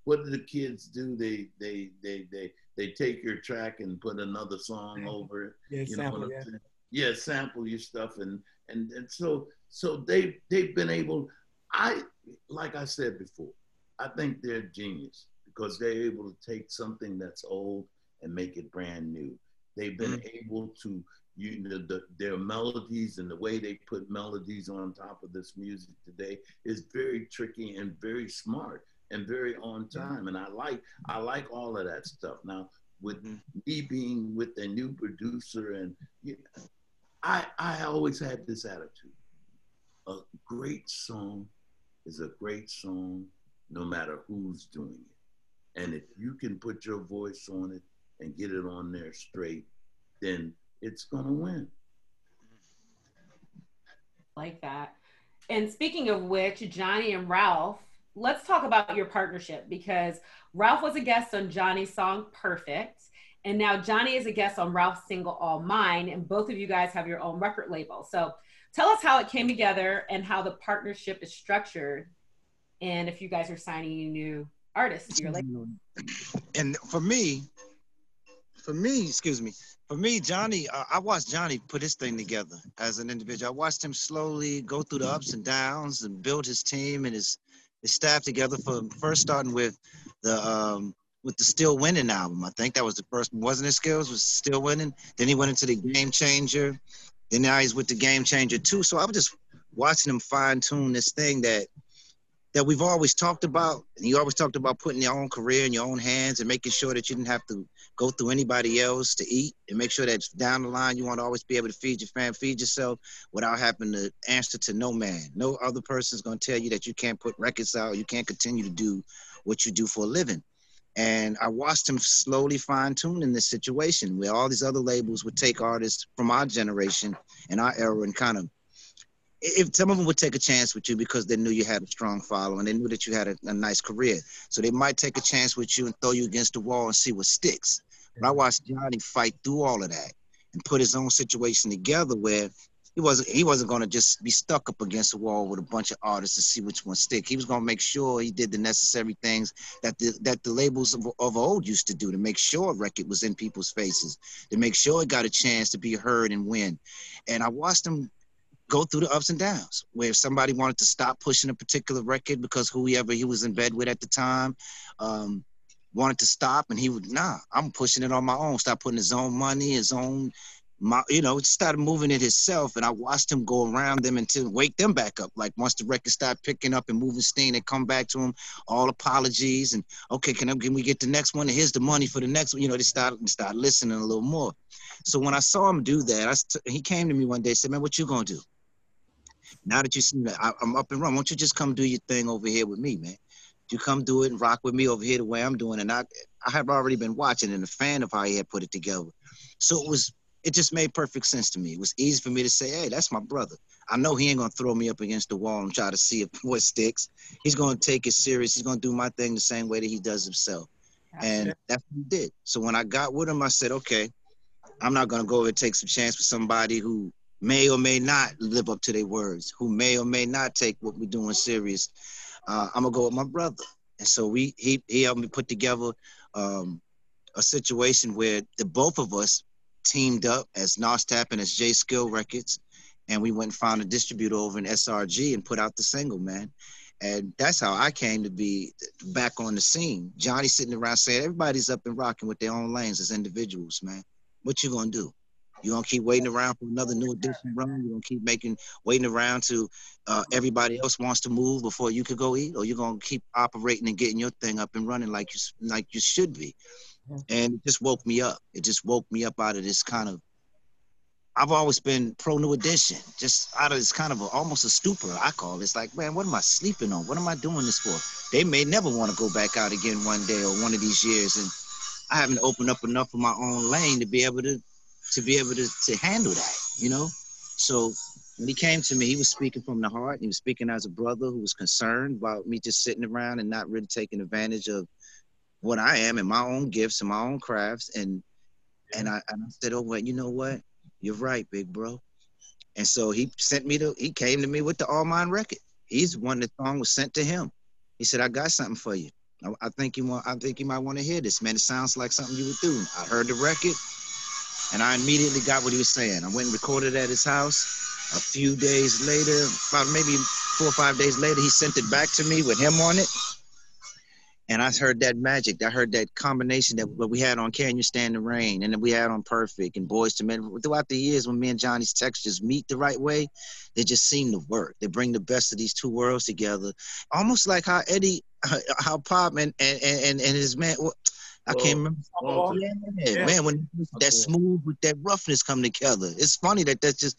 What do the kids do? They they they they they take your track and put another song over it. Yeah, you sample, know what I'm saying? yeah, sample your stuff and and and so so they they've been able. I like I said before, I think they're genius because they're able to take something that's old and make it brand new. They've been mm-hmm. able to you know the, their melodies and the way they put melodies on top of this music today is very tricky and very smart and very on time and i like i like all of that stuff now with mm-hmm. me being with a new producer and you know, I, I always had this attitude. A great song is a great song no matter who's doing it. And if you can put your voice on it and get it on there straight, then it's going to win. Like that. And speaking of which, Johnny and Ralph, let's talk about your partnership because Ralph was a guest on Johnny's song Perfect. And now Johnny is a guest on Ralph's single All Mine, and both of you guys have your own record label. So tell us how it came together and how the partnership is structured, and if you guys are signing new artists to your label. And for me, for me, excuse me, for me, Johnny, uh, I watched Johnny put his thing together as an individual. I watched him slowly go through the ups and downs and build his team and his his staff together. For first starting with the um, with the Still Winning album. I think that was the first, wasn't it? Skills was Still Winning. Then he went into the Game Changer. Then now he's with the Game Changer too. So I was just watching him fine tune this thing that that we've always talked about. And you always talked about putting your own career in your own hands and making sure that you didn't have to go through anybody else to eat and make sure that down the line you want to always be able to feed your family, feed yourself without having to answer to no man. No other person's going to tell you that you can't put records out, you can't continue to do what you do for a living. And I watched him slowly fine tune in this situation where all these other labels would take artists from our generation and our era and kind of, if some of them would take a chance with you because they knew you had a strong following, they knew that you had a, a nice career. So they might take a chance with you and throw you against the wall and see what sticks. But I watched Johnny fight through all of that and put his own situation together where he wasn't he wasn't going to just be stuck up against the wall with a bunch of artists to see which one stick. He was going to make sure he did the necessary things that the that the labels of, of old used to do to make sure a record was in people's faces, to make sure it got a chance to be heard and win. And I watched him go through the ups and downs where if somebody wanted to stop pushing a particular record because whoever he was in bed with at the time um, wanted to stop and he would nah i'm pushing it on my own stop putting his own money his own my, you know, started moving it himself, and I watched him go around them until wake them back up. Like once the record started picking up and moving steam, they come back to him, all apologies, and okay, can, I, can we get the next one? And here's the money for the next one. You know, they started start listening a little more. So when I saw him do that, I he came to me one day, and said, "Man, what you gonna do? Now that you see me, I, I'm up and running. Why don't you just come do your thing over here with me, man? You come do it and rock with me over here the way I'm doing." And I, I have already been watching and a fan of how he had put it together. So it was it just made perfect sense to me. It was easy for me to say, hey, that's my brother. I know he ain't gonna throw me up against the wall and try to see if what sticks. He's gonna take it serious. He's gonna do my thing the same way that he does himself. And that's what he did. So when I got with him, I said, okay, I'm not gonna go and take some chance with somebody who may or may not live up to their words, who may or may not take what we're doing serious. Uh, I'm gonna go with my brother. And so we he he helped me put together um, a situation where the both of us teamed up as Tap and as J Skillz Records, and we went and found a distributor over in SRG and put out the single, man. And that's how I came to be back on the scene. Johnny sitting around saying everybody's up and rocking with their own lanes as individuals, man. What you gonna do? You gonna keep waiting around for another new edition run? You gonna keep making waiting around to uh, everybody else wants to move before you could go eat, or you're gonna keep operating and getting your thing up and running like you like you should be? and it just woke me up. It just woke me up out of this kind of. I've always been pro new edition, just out of this kind of a, almost a stupor. I call it. It's like, man, what am I sleeping on? What am I doing this for? They may never want to go back out again one day or one of these years, and I haven't opened up enough of my own lane to be able to, to be able to to handle that, you know. So when he came to me, he was speaking from the heart. He was speaking as a brother who was concerned about me just sitting around and not really taking advantage of what I am and my own gifts and my own crafts. And and I, and I said, oh, well, you know what? You're right, big bro. And so he sent me to, he came to me with the All Mine record. He's one the song was sent to him. He said, I got something for you. I, I think you want, I think you might want to hear this, man. It sounds like something you would do. I heard the record and I immediately got what he was saying. I went and recorded at his house. A few days later, about maybe four or five days later, he sent it back to me with him on it and I heard that magic. I heard that combination that what we had on Can You Stand the Rain and then we had on Perfect and Boys to Men. Throughout the years when me and Johnny's textures meet the right way, they just seem to work. They bring the best of these two worlds together. Almost like how Eddie, how Pop and, and, and, and his man, I can't remember. Oh, yeah, yeah, man, when that smooth with that roughness come together. It's funny that that's just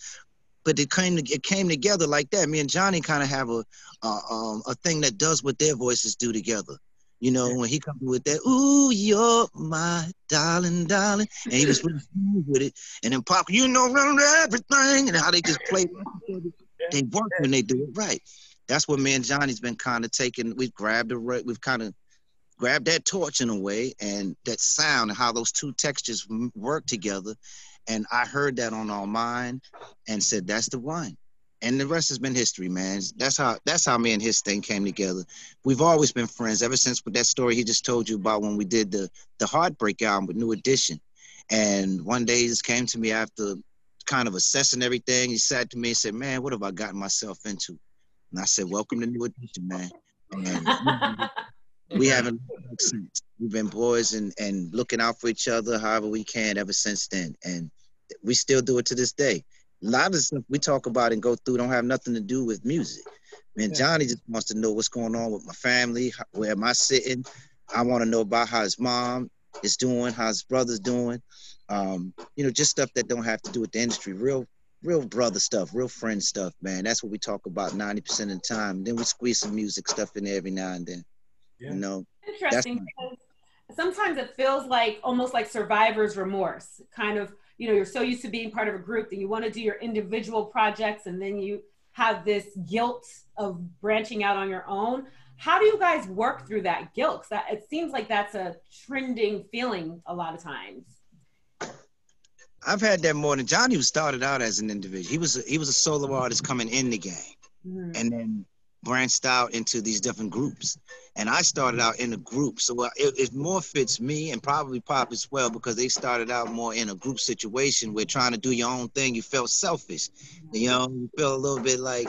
but it came it came together like that. Me and Johnny kind of have a uh, um, a thing that does what their voices do together. You know, when he comes with that, ooh, you're my darling, darling. And he was really smooth with it. And then Pop, you know, everything. And how they just play. They work when they do it right. That's what me and Johnny's been kind of taking. We've grabbed the right, we've kind of grabbed that torch in a way and that sound and how those two textures work together. And I heard that on All Mine and said, that's the one and the rest has been history, man. That's how that's how me and his thing came together. We've always been friends ever since with that story he just told you about when we did the the Heartbreak album with New Edition. And one day he just came to me after kind of assessing everything. He sat to me and said, "Man, what have I gotten myself into?" And I said, "Welcome to New Edition, man." And we haven't since. We've been boys and and looking out for each other however we can ever since then, and we still do it to this day a lot of the stuff we talk about and go through don't have nothing to do with music. Man, Johnny just wants to know what's going on with my family, where am I sitting? I want to know about how his mom is doing, how his brother's doing. Um, you know, just stuff that don't have to do with the industry. Real, real brother stuff, real friend stuff, man. That's what we talk about 90% of the time. Then we squeeze some music stuff in there every now and then. Yeah. You know, interesting. Sometimes it feels like almost like survivor's remorse, kind of you know you're so used to being part of a group that you want to do your individual projects and then you have this guilt of branching out on your own how do you guys work through that guilt because that it seems like that's a trending feeling a lot of times i've had that more than johnny was started out as an individual he was a, he was a solo artist coming in the game mm-hmm. and then branched out into these different groups. And I started out in a group. So uh, it, it, more fits me and probably Pop as well because they started out more in a group situation where trying to do your own thing, you felt selfish. You know, you feel a little bit like,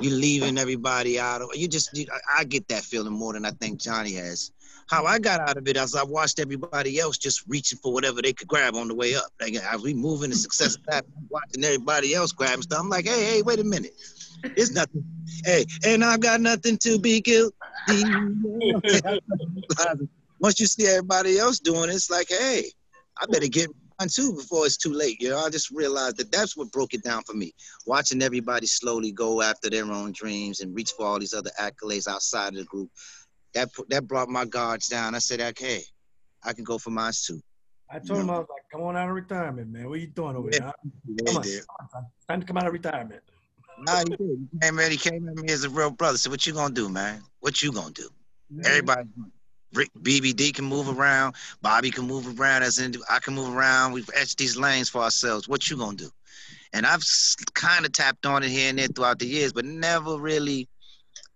you're leaving everybody out. Or You just, you, I get that feeling more than I think Johnny has. How I got out of it as I watched everybody else just reaching for whatever they could grab on the way up. Like as we moving the success of that, watching everybody else grabbing stuff. I'm like, hey, hey, wait a minute. It's nothing. Hey, and I've got nothing to be guilty. Once you see everybody else doing it, it's like, hey, I better get mine too before it's too late. You know, I just realized that that's what broke it down for me. Watching everybody slowly go after their own dreams and reach for all these other accolades outside of the group that that brought my guards down. I said, okay, I can go for mine too. I told him I was like, come on out of retirement, man. What are you doing over there? Yeah, come come on, time to come out of retirement. Nah, he did. He came at, he came at me as a real brother. So what you gonna do, man? What you gonna do? Yeah. Everybody Rick BBD can move around, Bobby can move around as in I can move around. We've etched these lanes for ourselves. What you gonna do? And I've kind of tapped on it here and there throughout the years, but never really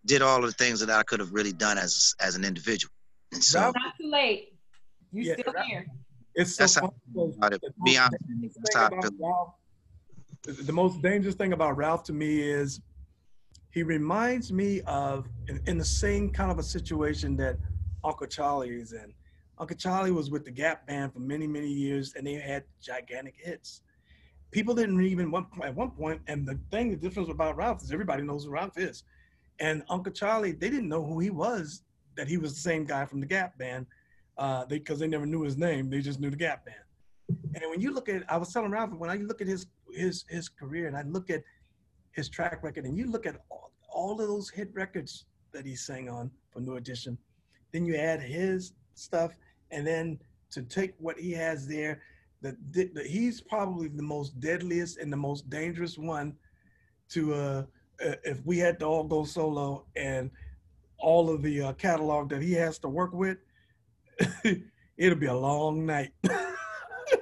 did all of the things that I could have really done as as an individual. And so not too late. You yeah, still here. It's so that's how about it. Be honest. Ralph, the most dangerous thing about Ralph to me is he reminds me of in, in, the same kind of a situation that Uncle Charlie is in. Uncle Charlie was with the Gap Band for many, many years, and they had gigantic hits. People didn't even one, at one point, and the thing, the difference about Ralph is everybody knows who Ralph is. And Uncle Charlie, they didn't know who he was, that he was the same guy from the Gap Band, uh, they because they never knew his name. They just knew the Gap Band. And when you look at, I was telling Ralph, when I look at his his his career and I look at his track record, and you look at all, all of those hit records that he sang on for New Edition, then you add his stuff, and then to take what he has there, that the, he's probably the most deadliest and the most dangerous one to uh uh, if we had to all go solo and all of the uh, catalog that he has to work with, it'll be a long night.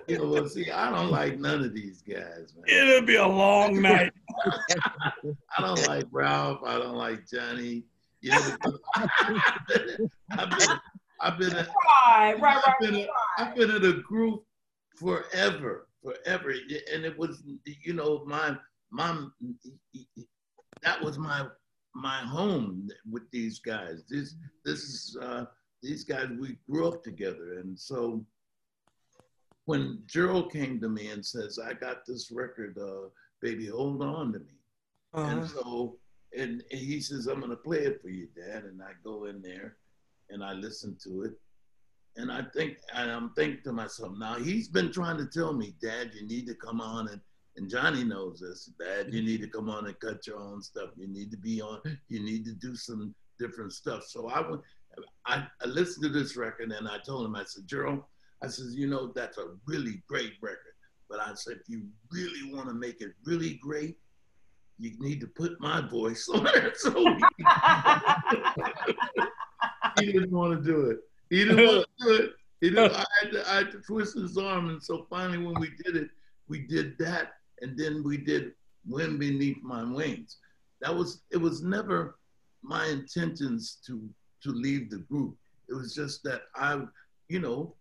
you know, well, see, I don't like none of these guys, man. It'll be a long night. I don't like Ralph. I don't like Johnny. You know, I've been, I've been, a, right, right, right, I've been, a, I've been in a group forever, forever, and it was, you know, my my that was my my home with these guys. This this is uh, these guys we grew up together, and so when Gerald came to me and says, "I got this record, uh, baby, hold on to me," uh-huh. and so and, he says, "I'm gonna play it for you, Dad," and I go in there and I listen to it. And I think, and I'm thinking to myself, now he's been trying to tell me, Dad, you need to come on and and Johnny knows this, Dad, you need to come on and cut your own stuff. You need to be on, you need to do some different stuff. So I went, I, I listened to this record and I told him, I said, Gerald, I said, you know, that's a really great record. But I said, if you really want to make it really great, you need to put my voice on it. So he, he didn't want to do it. He didn't want to do it. He didn't, I, had to, I had to twist his arm. And so finally, when we did it, we did that and then we did Wind Beneath My Wings. That was, it was never my intentions to, to leave the group. It was just that I, you know,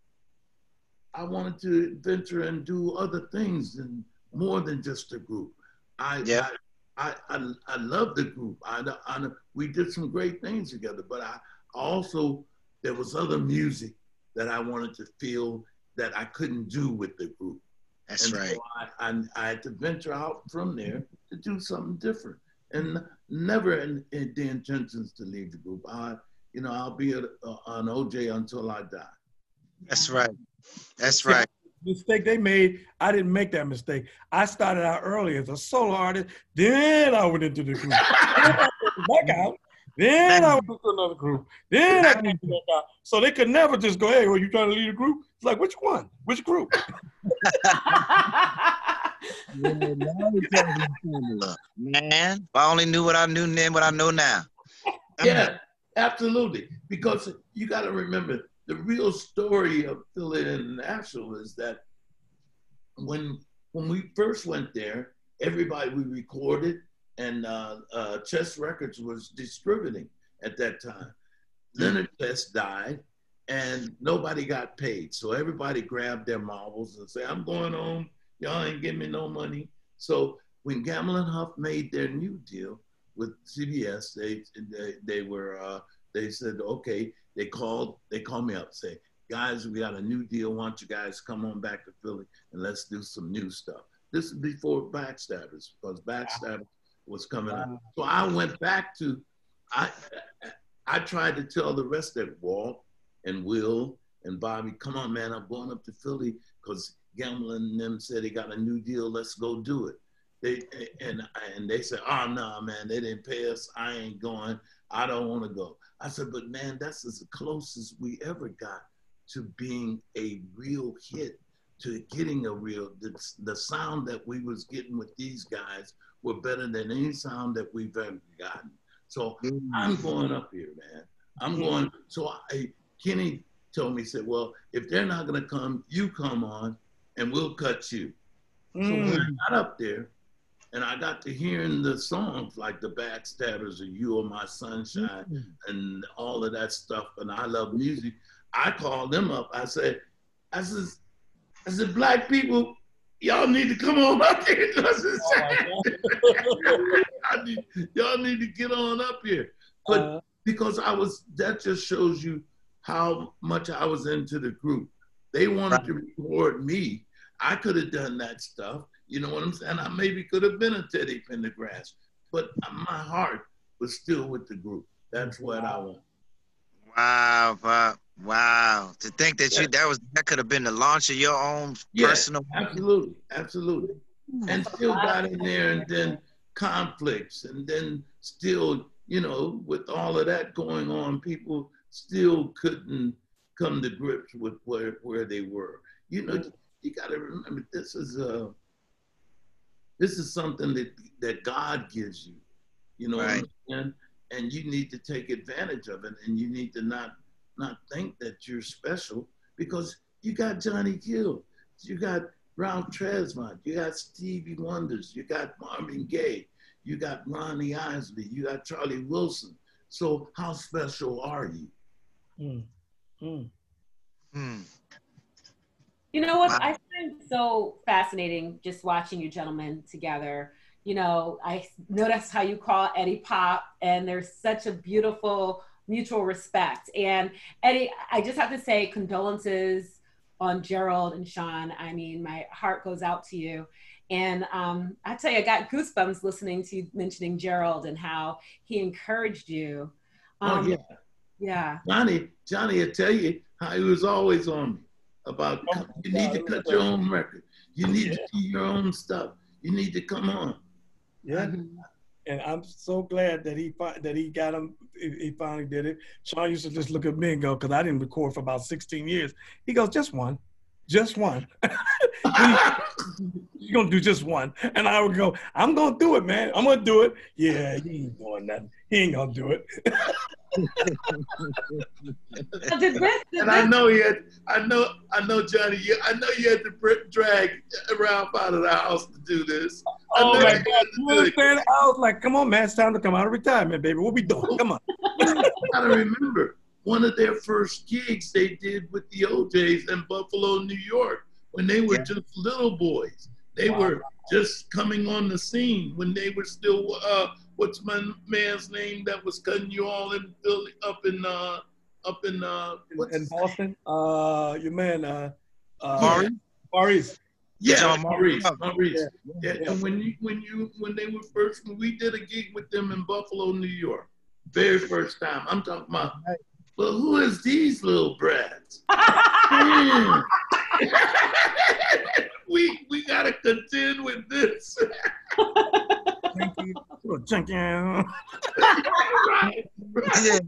I wanted to venture and do other things and more than just the group. I, yeah. I, I, I, I love the group. I, I, we did some great things together, but I also, there was other music that I wanted to feel that I couldn't do with the group. That's and right. So I, I, I, had to venture out from there to do something different, and never in, in the intentions to leave the group. I, you know, I'll be a, a, an O'Jay until I die. That's right. That's right. Mistake they made, I didn't make that mistake. I started out early as a solo artist, then I went into the group. back out. Then I went to another group. Then I went to that So they could never just go, hey, well, you trying to lead a group? It's like, which one? Which group? Man, if I only knew what I knew then, what I know now. Yeah, absolutely. Because you got to remember the real story of Philly International is that when when we first went there, everybody we recorded and uh, uh, Chess Records was distributing at that time. Leonard Chess died, and nobody got paid. So everybody grabbed their marbles and said, "I'm going home. Y'all ain't giving me no money." So when Gamble and Huff made their new deal, with CBS. They they, they were uh, they said okay. They called they called me up say guys we got a new deal. Why don't you guys come on back to Philly and let's do some new stuff. This is before Backstabbers because Backstabbers was coming up. So I went back to I I tried to tell the rest of Walt and Will and Bobby, come on, man, I'm going up to Philly because Gamble and them said they got a new deal. Let's go do it. They and and they said, oh no, man, they didn't pay us. I ain't going. I don't want to go. I said, but man, that's as close as we ever got to being a real hit, to getting a real. The, the sound that we was getting with these guys were better than any sound that we've ever gotten. So mm-hmm. I'm going up here, man. I'm mm-hmm. going. So I, Kenny told me, said, well, if they're not going to come, you come on and we'll cut you. Mm. So when I mm. got up there and I got to hearing the songs like the Backstabbers or You Are My Sunshine mm. and all of that stuff, and I love music, I called them up. I said, I said, I said, black people, y'all need to come on up here. Oh, need, y'all need to get on up here. But uh, because I was, that just shows you how much I was into the group. They wanted right. to record me. I could have done that stuff. You know what I'm saying? I maybe could have been a Teddy Pendergrass, but my heart was still with the group. That's what I want. Wow, Pop. Wow. To think that yeah. you that was that could have been the launch of your own yeah, personal absolutely, absolutely. Hmm. And still got in there and then conflicts and then still, you know, with all of that going on, people still couldn't come to grips with where, where they were. You know, you got to remember this is a this is something that that God gives you. You know right. And and you need to take advantage of it, and you need to not not think that you're special because you got Johnny Gill, you got Ralph Tresvant, you got Stevie Wonders, you got Marvin Gaye, you got Ronnie Isley, you got Charlie Wilson. So how special are you? Mm. Mm. Mm. You know what wow. I find so fascinating just watching you gentlemen together. You know, I noticed how you call Eddie Pop, and there's such a beautiful mutual respect. And Eddie, I just have to say condolences on Gerald and Sean. I mean, my heart goes out to you. And um, I tell you, I got goosebumps listening to you mentioning Gerald and how he encouraged you. Oh, um, oh, yeah. Yeah. Johnny, Johnny will tell you how he was always on me about oh, you need to cut your own record. You need yeah. to do your own stuff. You need to come on. Yeah. And I'm so glad that he that he got him. He finally did it. Sean used to just look at me and go, "Cause I didn't record for about 16 years." He goes, "Just one, just one." You're gonna do just one, and I would go, "I'm gonna do it, man. I'm gonna do it." Yeah, he ain't doing nothing. He ain't gonna do it. did this, did and I know he had, I know, I know Johnny. You, I know you had to drag around out of the house to do this. Oh my God! You understand? I was like, "Come on, man! It's time to come out of retirement, baby. What we doing? Come on." I gotta remember one of their first gigs they did with the O'Jays in Buffalo, New York, when they were yeah. just little boys. They wow. were just coming on the scene when they were still uh, what's my man's name that was cutting you all in Philly up in uh up in uh in Boston? Uh your man uh uh Maurice? Maurice. Yeah, Maurice. Maurice. Yeah. yeah. yeah. And when you when you when they were first when we did a gig with them in Buffalo, New York, very first time. I'm talking about well, who is these little brats? we we gotta contend with this. little junkie. right. Yeah.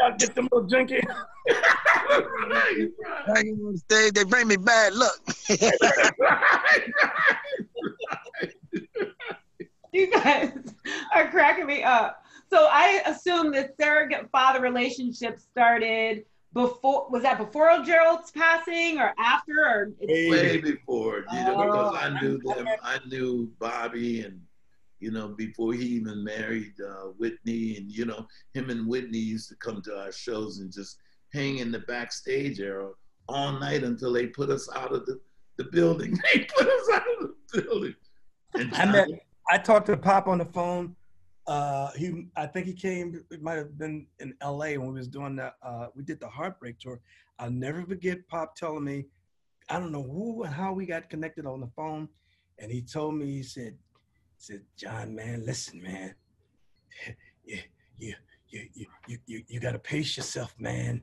Y'all get them little junkie. right, right. They, they bring me bad luck. you guys are cracking me up. So I assume the surrogate father relationship started before was that before Gerald's passing or after or way before you know oh, because I knew them I knew Bobby and you know, before he even married uh, Whitney. And, you know, him and Whitney used to come to our shows and just hang in the backstage area all night until they put us out of the, the building. They put us out of the building. And I, met, I talked to Pop on the phone uh, he, I think he came. It might have been in L.A. when we was doing that. Uh, we did the Heartbreak tour. I'll never forget Pop telling me, I don't know who and how we got connected on the phone, and he told me he said, said John, man, listen, man, you you you you you you, you gotta pace yourself, man.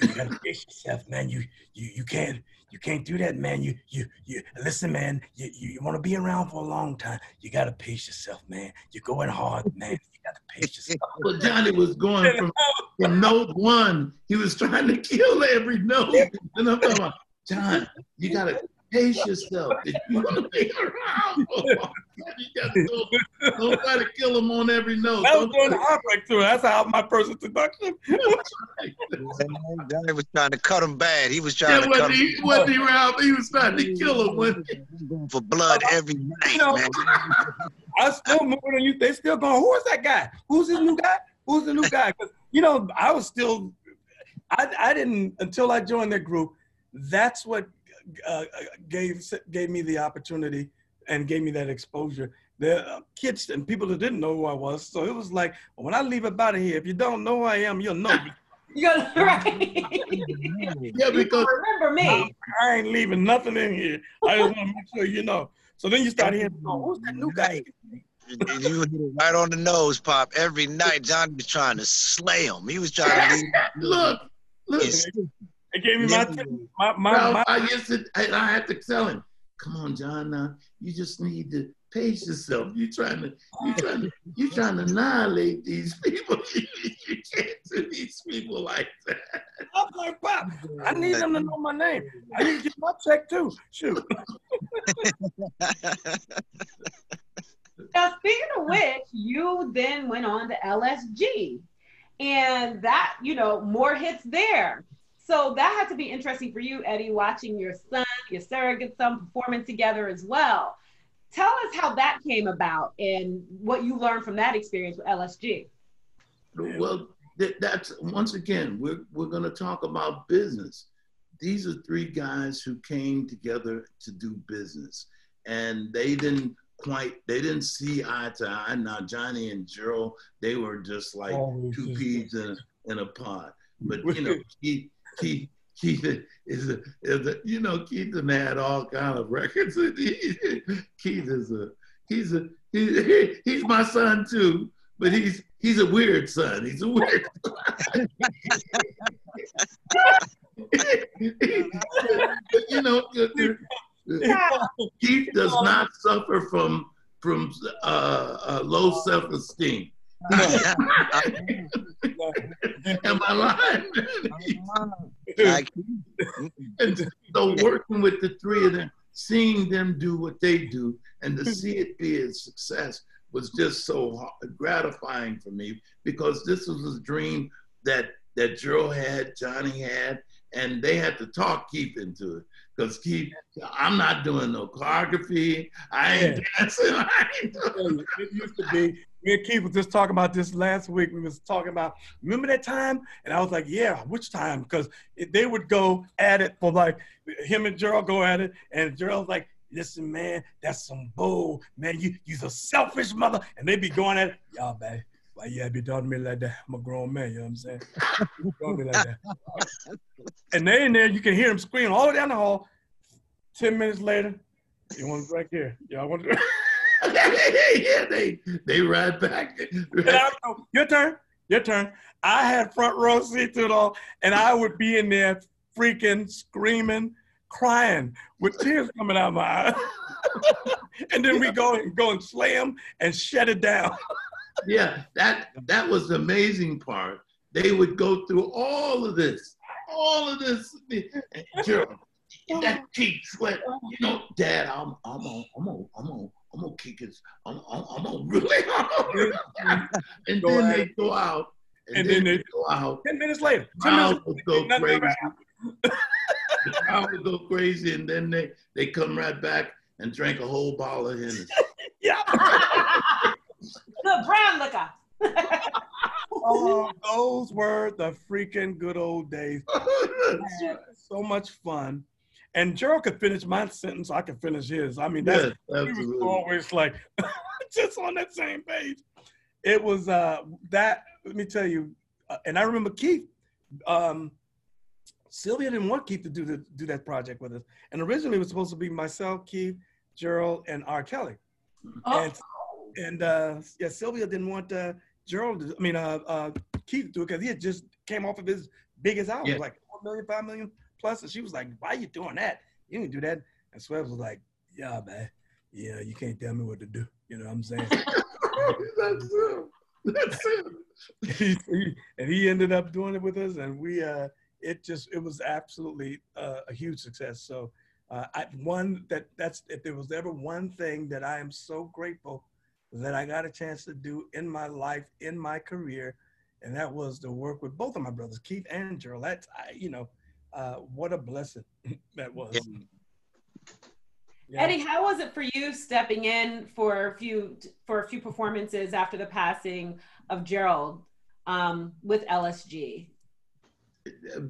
You gotta pace yourself, man. You you you can't you can't do that, man. You you you listen, man. You you, you want to be around for a long time. You gotta pace yourself, man. You're going hard, man. You gotta pace yourself. Well, Johnny was going from, from note one. He was trying to kill every note. And I'm talking about, John, you gotta pace yourself. If you want to be around, for a long time, you gotta go, don't try to kill him on every note. That was Don't during the try- heartbreak tour. That's how my first introduction. Johnny was trying to cut him bad. He was trying Yeah, to wasn't cut him he, wasn't he, Ralph? He was trying to kill him. wasn't he? for blood every night, know, man. I still moving on you. They still going, who is that guy? Who's this new guy? Who's the new guy? 'Cause, you know, I was still, I, I didn't, until I joined that group, that's what uh, gave gave me the opportunity and gave me that exposure. The uh, kids and people that didn't know who I was. So it was like, when I leave up out of here, if you don't know who I am, you'll know. You got right. Yeah, because remember me. I ain't leaving nothing in here. I just want to make sure you know. So then you start hearing, oh, who's that new guy? You hit it right on the nose, Pop. Every night, Johnny was trying to slay him. He was trying to leave. look, look, his- They gave me my, my, my, Ralph, my I used to, I, I had to tell him, come on, John, now you just need to pace yourself. You're trying to, you trying to, you trying to annihilate these people. you can't do these people like that. I'm like, Pop, I need them to know my name. I need to get my check too. Shoot. Now, speaking of which, you then went on to LSG, and that, you know, more hits there. So that had to be interesting for you, Eddie, watching your son, your surrogate son performing together as well. Tell us how that came about and what you learned from that experience with LSG. Well, that, that's once again, we're we're gonna talk about business. These are three guys who came together to do business, and they didn't quite they didn't see eye to eye. Now Johnny and Gerald, they were just like Always two peas in a, in a pod. But you know, Keith Keith Keith is a, is a you know Keith and had all kind of records. Keith is a he's a he, he's my son too, but he's he's a weird son. He's a weird. you know, Keith does not suffer from from uh, uh, low self esteem. Am I lying? Like, And so working with the three of them, seeing them do what they do, and to see it be a success was just so gratifying for me because this was a dream that that Joe had, Johnny had, and they had to talk Keith into it. Because Keith, I'm not doing no choreography. I ain't dancing. I ain't doing it used to be. Me and Keith was just talking about this last week. We was talking about, remember that time? And I was like, yeah, which time? Because they would go at it for like, him and Gerald go at it. And Gerald's like, listen, man, that's some bull. Man, you, you's a selfish mother. And they be going at it, y'all, baby. Why you be talking to me like that? I'm a grown man, you know what I'm saying? Talking to me like that. and they in there, you can hear them screaming all down the hall. 10 minutes later, you want right here. Y'all want to yeah, they they ride back. Your turn, your turn. I had front row seats to it all, and I would be in there freaking screaming, crying with tears coming out of my eyes. and then we go and go and slam and shut it down. yeah, that that was the amazing part. They would go through all of this, all of this. Gerald, that Keith Sweat. You know, Dad, I'm I'm on I'm on I'm on I'm gonna kick his I'm I'm, I'm gonna really and Go then at they go out and, And then, then they, they- go out. Ten minutes later, ten Crowd minutes would go crazy. The crowd would go crazy, and then they they come right back and drank a whole bottle of Hennessy. Yeah. the brown liquor. Oh, those were the freaking good old days. So much fun. And Gerald could finish my sentence. I could finish his. I mean, that's yes, we was always like just on that same page. it was uh, that. Let me tell you, uh, and I remember Keith. Um, Sylvia didn't want Keith to do the, do that project with us, and originally it was supposed to be myself, Keith, Gerald, and R. Kelly. Oh. And and uh, yeah, Sylvia didn't want uh, Gerald. To, I mean, uh, uh, Keith to do it because he had just came off of his biggest album, Yeah. like four million, five million plus, and she was like, "Why you doing that? You didn't do that." And Swebbs was like, "Yeah, man, yeah, you can't tell me what to do." You know what I'm saying? That's him. That's him. and he ended up doing it with us, and we uh, it just it was absolutely uh, a huge success. So uh, I one that that's if there was ever one thing that I am so grateful that I got a chance to do in my life, in my career, and that was to work with both of my brothers, Keith and Gerald. That's I, you know, uh, what a blessing that was. Yeah. Eddie, how was it for you stepping in for a few for a few performances after the passing of Gerald um, with LSG?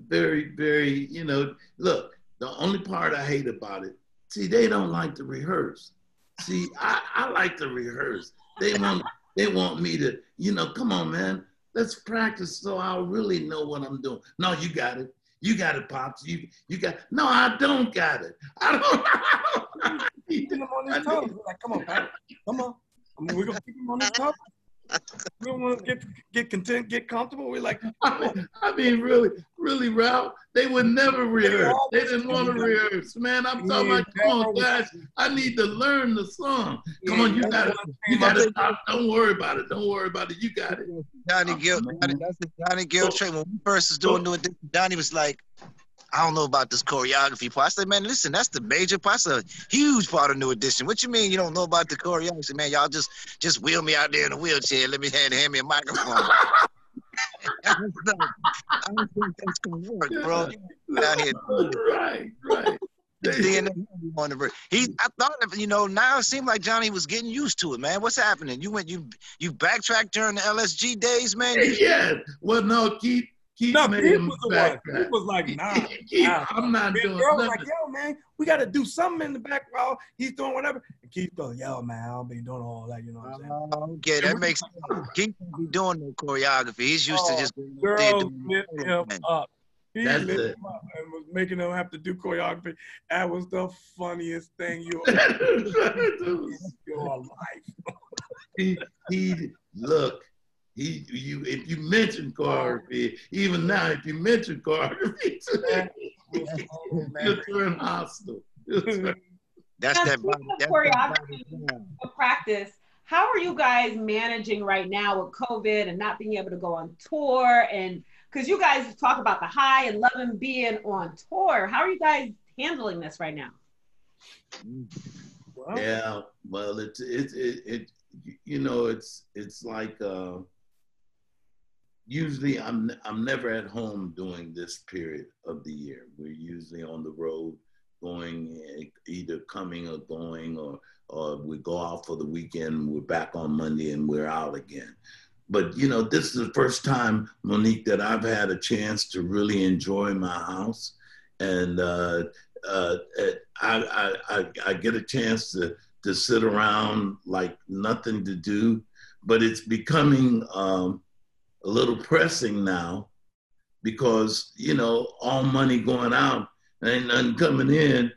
very, very, you know, look, the only part I hate about it, see, they don't like to rehearse. See, I, I like to rehearse. They want they want me to, you know, come on, man, let's practice so I'll really know what I'm doing. No, you got it. You got it, Pops. You you got no, I don't got it. I don't on his toes. We're like, come on, Pat. Come on. I mean, we're gonna keep him on his toes. We don't want to get get content, get comfortable. We're like, I mean, I mean, really, really, Ralph, they would never rehearse. They didn't want to rehearse. Man, I'm talking about, come on, guys, I need to learn the song. Come on, you got it. You got it. Don't worry about it. Don't worry about it. You got it. Johnny oh, Gill, Oh, man. Johnny, that's the Johnny Gill oh. trait. When we first was doing oh. New Edition, Johnny was like, I don't know about this choreography part. I said, man, listen, that's the major part. That's a huge part of New Edition. What you mean you don't know about the choreography? Man, y'all just just wheel me out there in a wheelchair. Let me hand, hand me a microphone. I don't think that's gonna work, bro. Out here. Right, right. Seeing on the he, I thought you know now it seemed like Johnny was getting used to it, man. What's happening? You went you you backtracked during the LSG days, man. Yeah. Well, no, keep keep no, made Keith was the one. backtrack. Keith was like, nah. Keith, nah. I'm not Me and doing girl was like, yo, man, we got to do something in the background. He's doing whatever. And Keith goes, yo, man, I don't be doing all that. You know what I'm saying? Oh, okay, that makes sense. He can't be doing no choreography. He's used to Oh, just going up there doing lit him man. up. He That's lit it. him up and was making him have to do choreography. That was the funniest thing you ever in your life. he he look he you if you mention choreography even now if you mention choreography you'll turn hostile That's Now, that. speaking body- that's choreography, that practice. How are you guys managing right now with COVID and not being able to go on tour? And because you guys talk about the high and loving being on tour, how are you guys handling this right now? Well, yeah well it's it, it it you know it's it's like uh usually i'm i'm never at home during this period of the year. We're usually on the road going either coming or going or or we go out for the weekend we're back on monday and we're out again. But you know this is the first time monique that i've had a chance to really enjoy my house. And uh uh, I, I, I, I get a chance to, to sit around like nothing to do, but it's becoming um, a little pressing now because, you know, all money going out, ain't nothing coming in.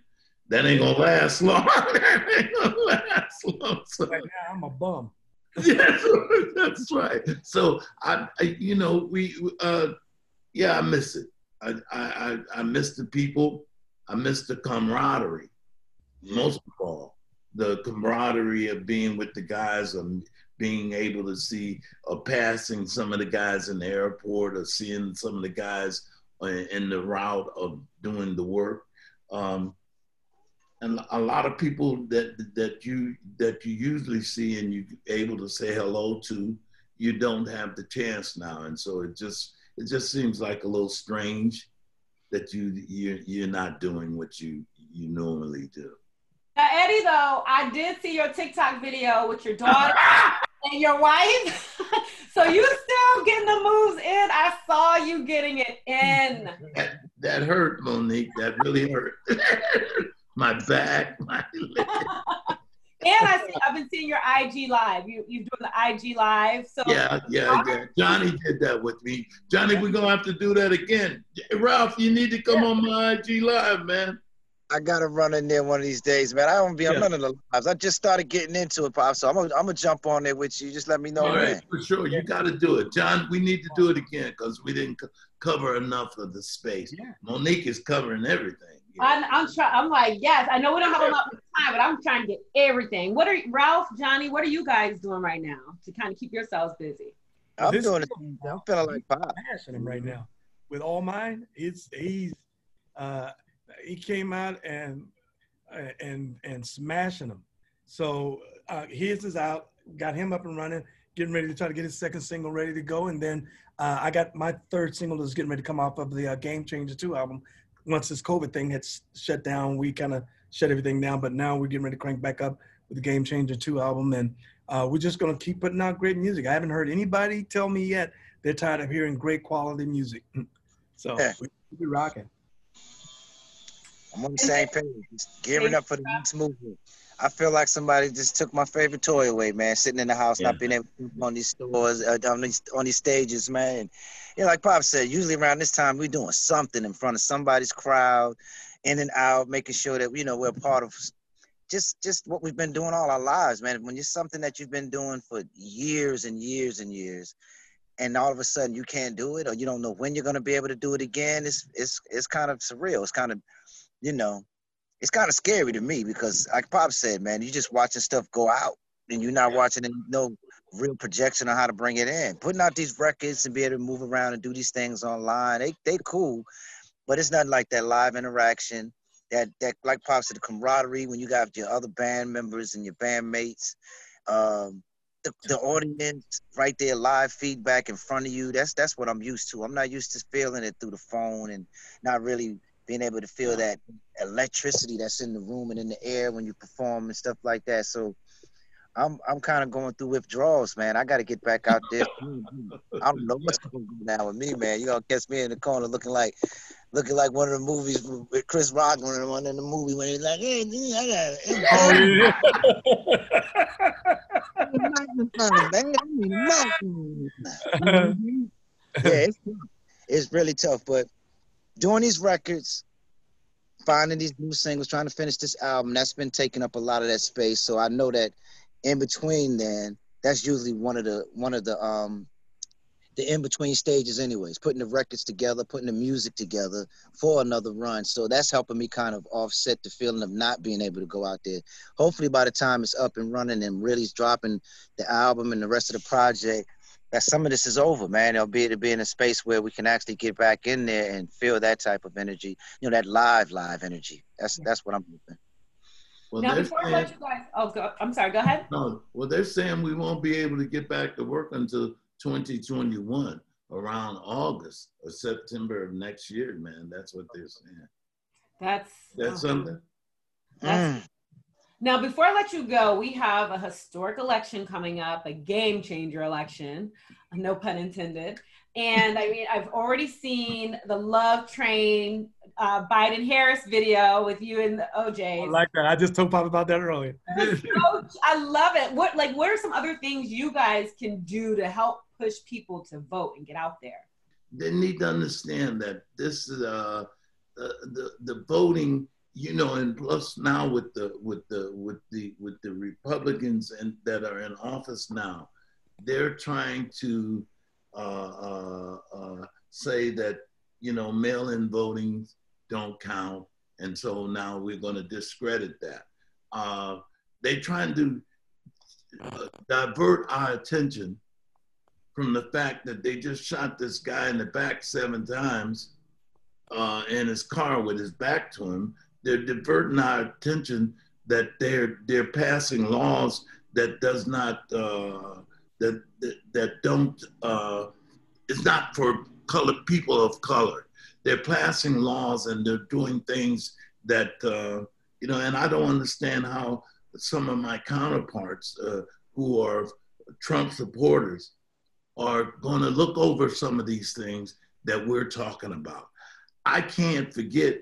That ain't gonna last long. that ain't gonna last long. So, right now, I'm a bum. yes, that's right. So I, I you know, we, uh, yeah, I miss it. I, I, I, miss the people. I miss the camaraderie. Most of all, the camaraderie of being with the guys, of being able to see, or passing some of the guys in the airport, or seeing some of the guys in in the route of doing the work. Um, and a lot of people that that you that you usually see and you able to say hello to, you don't have the chance now, and so it just it just seems like a little strange that you you you're not doing what you you normally do. Now, Eddie, though, I did see your TikTok video with your daughter and your wife. so you still getting the moves in. I saw you getting it in. That, that hurt, Monique. That really hurt. my back, my leg. and I see, I've been seeing your IG live. You you doing the IG live. So yeah, yeah, yeah. Johnny did that with me. Johnny, we're gonna have to do that again. Ralph, you need to come yeah. on my IG live, man. I gotta run in there one of these days, man. I don't be on yeah. none of the lives. I just started getting into it, Pop. So I'm gonna, I'm gonna jump on there with you. Just let me know, All right, man. For sure, you got to do it, John. We need to do it again because we didn't co- cover enough of the space. Yeah. Monique is covering everything. I'm, I'm trying. I'm like, yes, I know we don't have a lot of time, but I'm trying to get everything. What are Ralph, Johnny? What are you guys doing right now to kind of keep yourselves busy? I'm this doing it. I'm feeling like Pop. Passion him right now with all mine. It's he's uh, he came out and and and smashing them. So uh, his is out. Got him up and running. Getting ready to try to get his second single ready to go, and then uh, I got my third single is getting ready to come off of the uh, Game Changer 2 album once this COVID thing had shut down, we kind of shut everything down. But now we're getting ready to crank back up with the Game Changer 2 album. And uh, we're just going to keep putting out great music. I haven't heard anybody tell me yet they're tired of hearing great quality music. so yeah. we, we be rocking. I'm on the same page. Just gearing up for the next movement. I feel like somebody just took my favorite toy away, man. Sitting in the house, yeah. not being able to on these stores, uh, on these on these stages, man. And, you know, like Pop said, usually around this time we're doing something in front of somebody's crowd, in and out, making sure that you know we're part of just just what we've been doing all our lives, man. When it's something that you've been doing for years and years and years, and all of a sudden you can't do it, or you don't know when you're gonna be able to do it again, it's it's it's kind of surreal. It's kind of, you know, it's kind of scary to me because, like Pop said, man, you're just watching stuff go out and you're not watching no real projection on how to bring it in. Putting out these records and be able to move around and do these things online, they they cool, but it's nothing like that live interaction. That that like Pop said, the camaraderie when you got your other band members and your bandmates. Um, the, the audience right there, live feedback in front of you. That's that's what I'm used to. I'm not used to feeling it through the phone and not really being able to feel that electricity that's in the room and in the air when you perform and stuff like that. So I'm I'm kind of going through withdrawals, man. I got to get back out there. I don't know what's going on now with me, man. You gonna catch me in the corner looking like looking like one of the movies with Chris Rock one when one in the movie when he's like, "Hey, I got it." Oh yeah. yeah, it's, it's really tough, but doing these records, finding these new singles, trying to finish this album, that's been taking up a lot of that space. So I know that in between then, that's usually one of the one of the um the in between stages anyways, putting the records together, putting the music together for another run. So that's helping me kind of offset the feeling of not being able to go out there. Hopefully by the time it's up and running and really dropping the album and the rest of the project, that some of this is over, man. It'll be to be in a space where we can actually get back in there and feel that type of energy. You know, that live, live energy. That's that's what I'm hoping. Well, now, before saying, I let you guys, oh, go, I'm sorry. Go ahead. No, well, they're saying we won't be able to get back to work until 2021, around August or September of next year. Man, that's what they're saying. That's that's oh, something. That's, mm. Now, before I let you go, we have a historic election coming up, a game changer election, no pun intended. And I mean, I've already seen the Love Train uh, Biden Harris video with you and the OJ. I like that. I just told Pop about that earlier. so, I love it. What like what are some other things you guys can do to help push people to vote and get out there? They need to understand that this is uh, uh the the voting you know, and plus now with the with the with the with the Republicans and that are in office now, they're trying to uh, uh, uh, say that you know mail-in voting don't count, and so now we're going to discredit that. Uh, they trying to uh, divert our attention from the fact that they just shot this guy in the back seven times uh, in his car with his back to him they're diverting our attention that they're they're passing laws that does not uh, that, that, that don't uh, it's not for colored people of color. They're passing laws and they're doing things that uh, you know. And I don't understand how some of my counterparts uh, who are Trump supporters are going to look over some of these things that we're talking about. I can't forget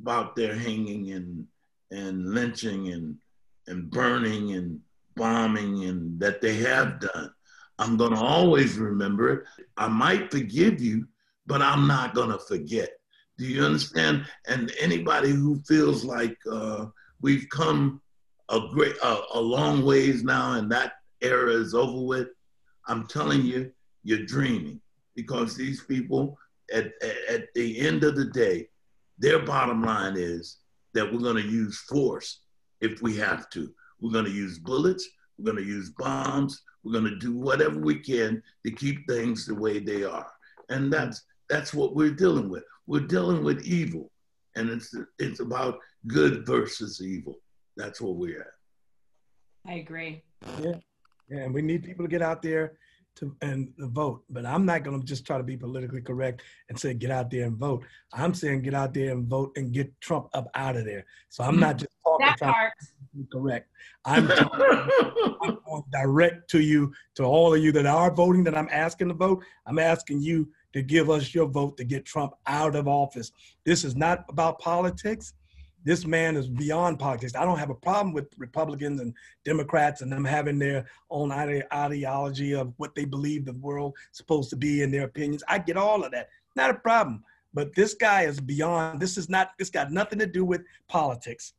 about their hanging and and lynching and and burning and bombing and that they have done. I'm going to always remember it. I might forgive you, but I'm not going to forget. Do you understand? And anybody who feels like uh, we've come a great, uh, a long ways now, and that era is over with, I'm telling you, you're dreaming because these people, at, at the end of the day, their bottom line is that we're going to use force if we have to. We're going to use bullets. We're going to use bombs. We're going to do whatever we can to keep things the way they are. And that's that's what we're dealing with. We're dealing with evil, and it's it's about good versus evil. That's what we're at. I agree. Yeah, yeah, and we need people to get out there to and the vote. But I'm not going to just try to be politically correct and say get out there and vote. I'm saying get out there and vote and get Trump up out of there. So I'm not just talking that part. correct. I'm, I'm going direct to you, to all of you that are voting that I'm asking to vote. I'm asking you to give us your vote to get Trump out of office. This is not about politics this man is beyond politics. I don't have a problem with Republicans and Democrats and them having their own ideology of what they believe the world supposed to be and their opinions. I get all of that. Not a problem. But this guy is beyond, this is not, this got nothing to do with politics.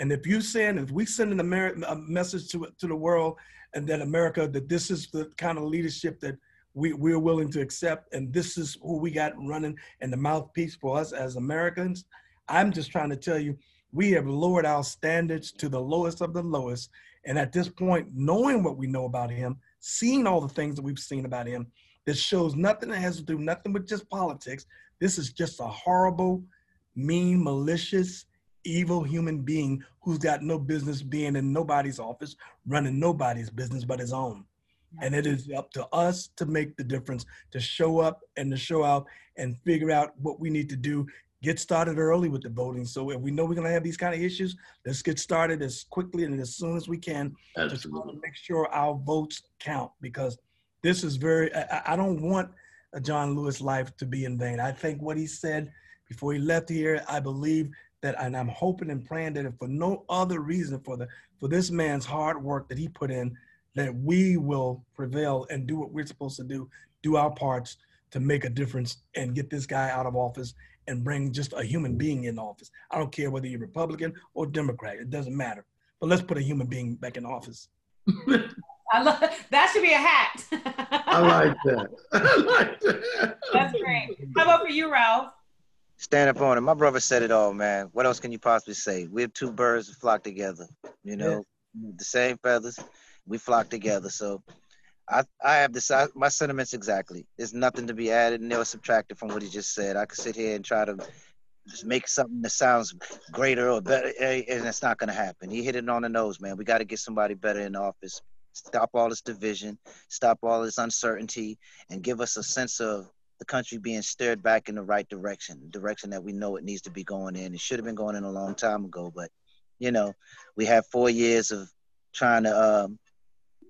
And if you send, if we send an Ameri- a message to, to the world and that America, that this is the kind of leadership that we, we're willing to accept and this is who we got running and the mouthpiece for us as Americans, I'm just trying to tell you, we have lowered our standards to the lowest of the lowest. And at this point, knowing what we know about him, seeing all the things that we've seen about him, that shows nothing that has to do nothing with just politics. This is just a horrible, mean, malicious, evil human being who's got no business being in nobody's office, running nobody's business but his own. And it is up to us to make the difference, to show up and to show out and figure out what we need to do get started early with the voting. So if we know we're going to have these kind of issues, let's get started as quickly and as soon as we can Absolutely. to make sure our votes count because this is very, I, I don't want a John Lewis' life to be in vain. I think what he said before he left here, I believe that, and I'm hoping and praying that if for no other reason for the, for this man's hard work that he put in, that we will prevail and do what we're supposed to do, do our parts to make a difference and get this guy out of office and bring just a human being in office. I don't care whether you're Republican or Democrat, it doesn't matter. But let's put a human being back in office. I love that should be a hat. I like that. I like that. That's great. How about for you, Ralph? Stand up on it. My brother said it all, man. What else can you possibly say? We're two birds that flock together. You know, yeah. the same feathers. We flock together. So I, I have this, I, my sentiments exactly. There's nothing to be added nor subtracted from what he just said. I could sit here and try to make something that sounds greater or better, eh, and it's not going to happen. He hit it on the nose, man. We got to get somebody better in office. Stop all this division, stop all this uncertainty, and give us a sense of the country being steered back in the right direction, direction that we know it needs to be going in. It should have been going in a long time ago, but you know, we have four years of trying to um,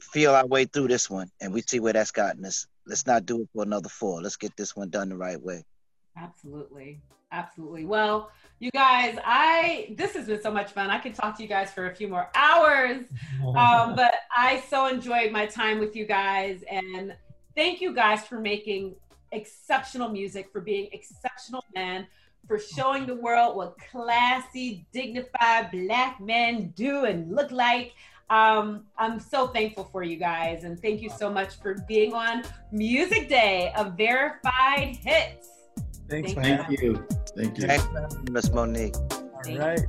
feel our way through this one and we see where that's gotten us. Let's not do it for another four. Let's get this one done the right way. Absolutely. Absolutely. Well, you guys, I this has been so much fun. I could talk to you guys for a few more hours. Um, but I so enjoyed my time with you guys and thank you guys for making exceptional music, for being exceptional men, for showing the world what classy, dignified black men do and look like. Um, I'm so thankful for you guys, and thank you so much for being on Music Day of Verified Hits. Thanks, thank, thank you. Thank you. Thanks, Miss Monique. All right.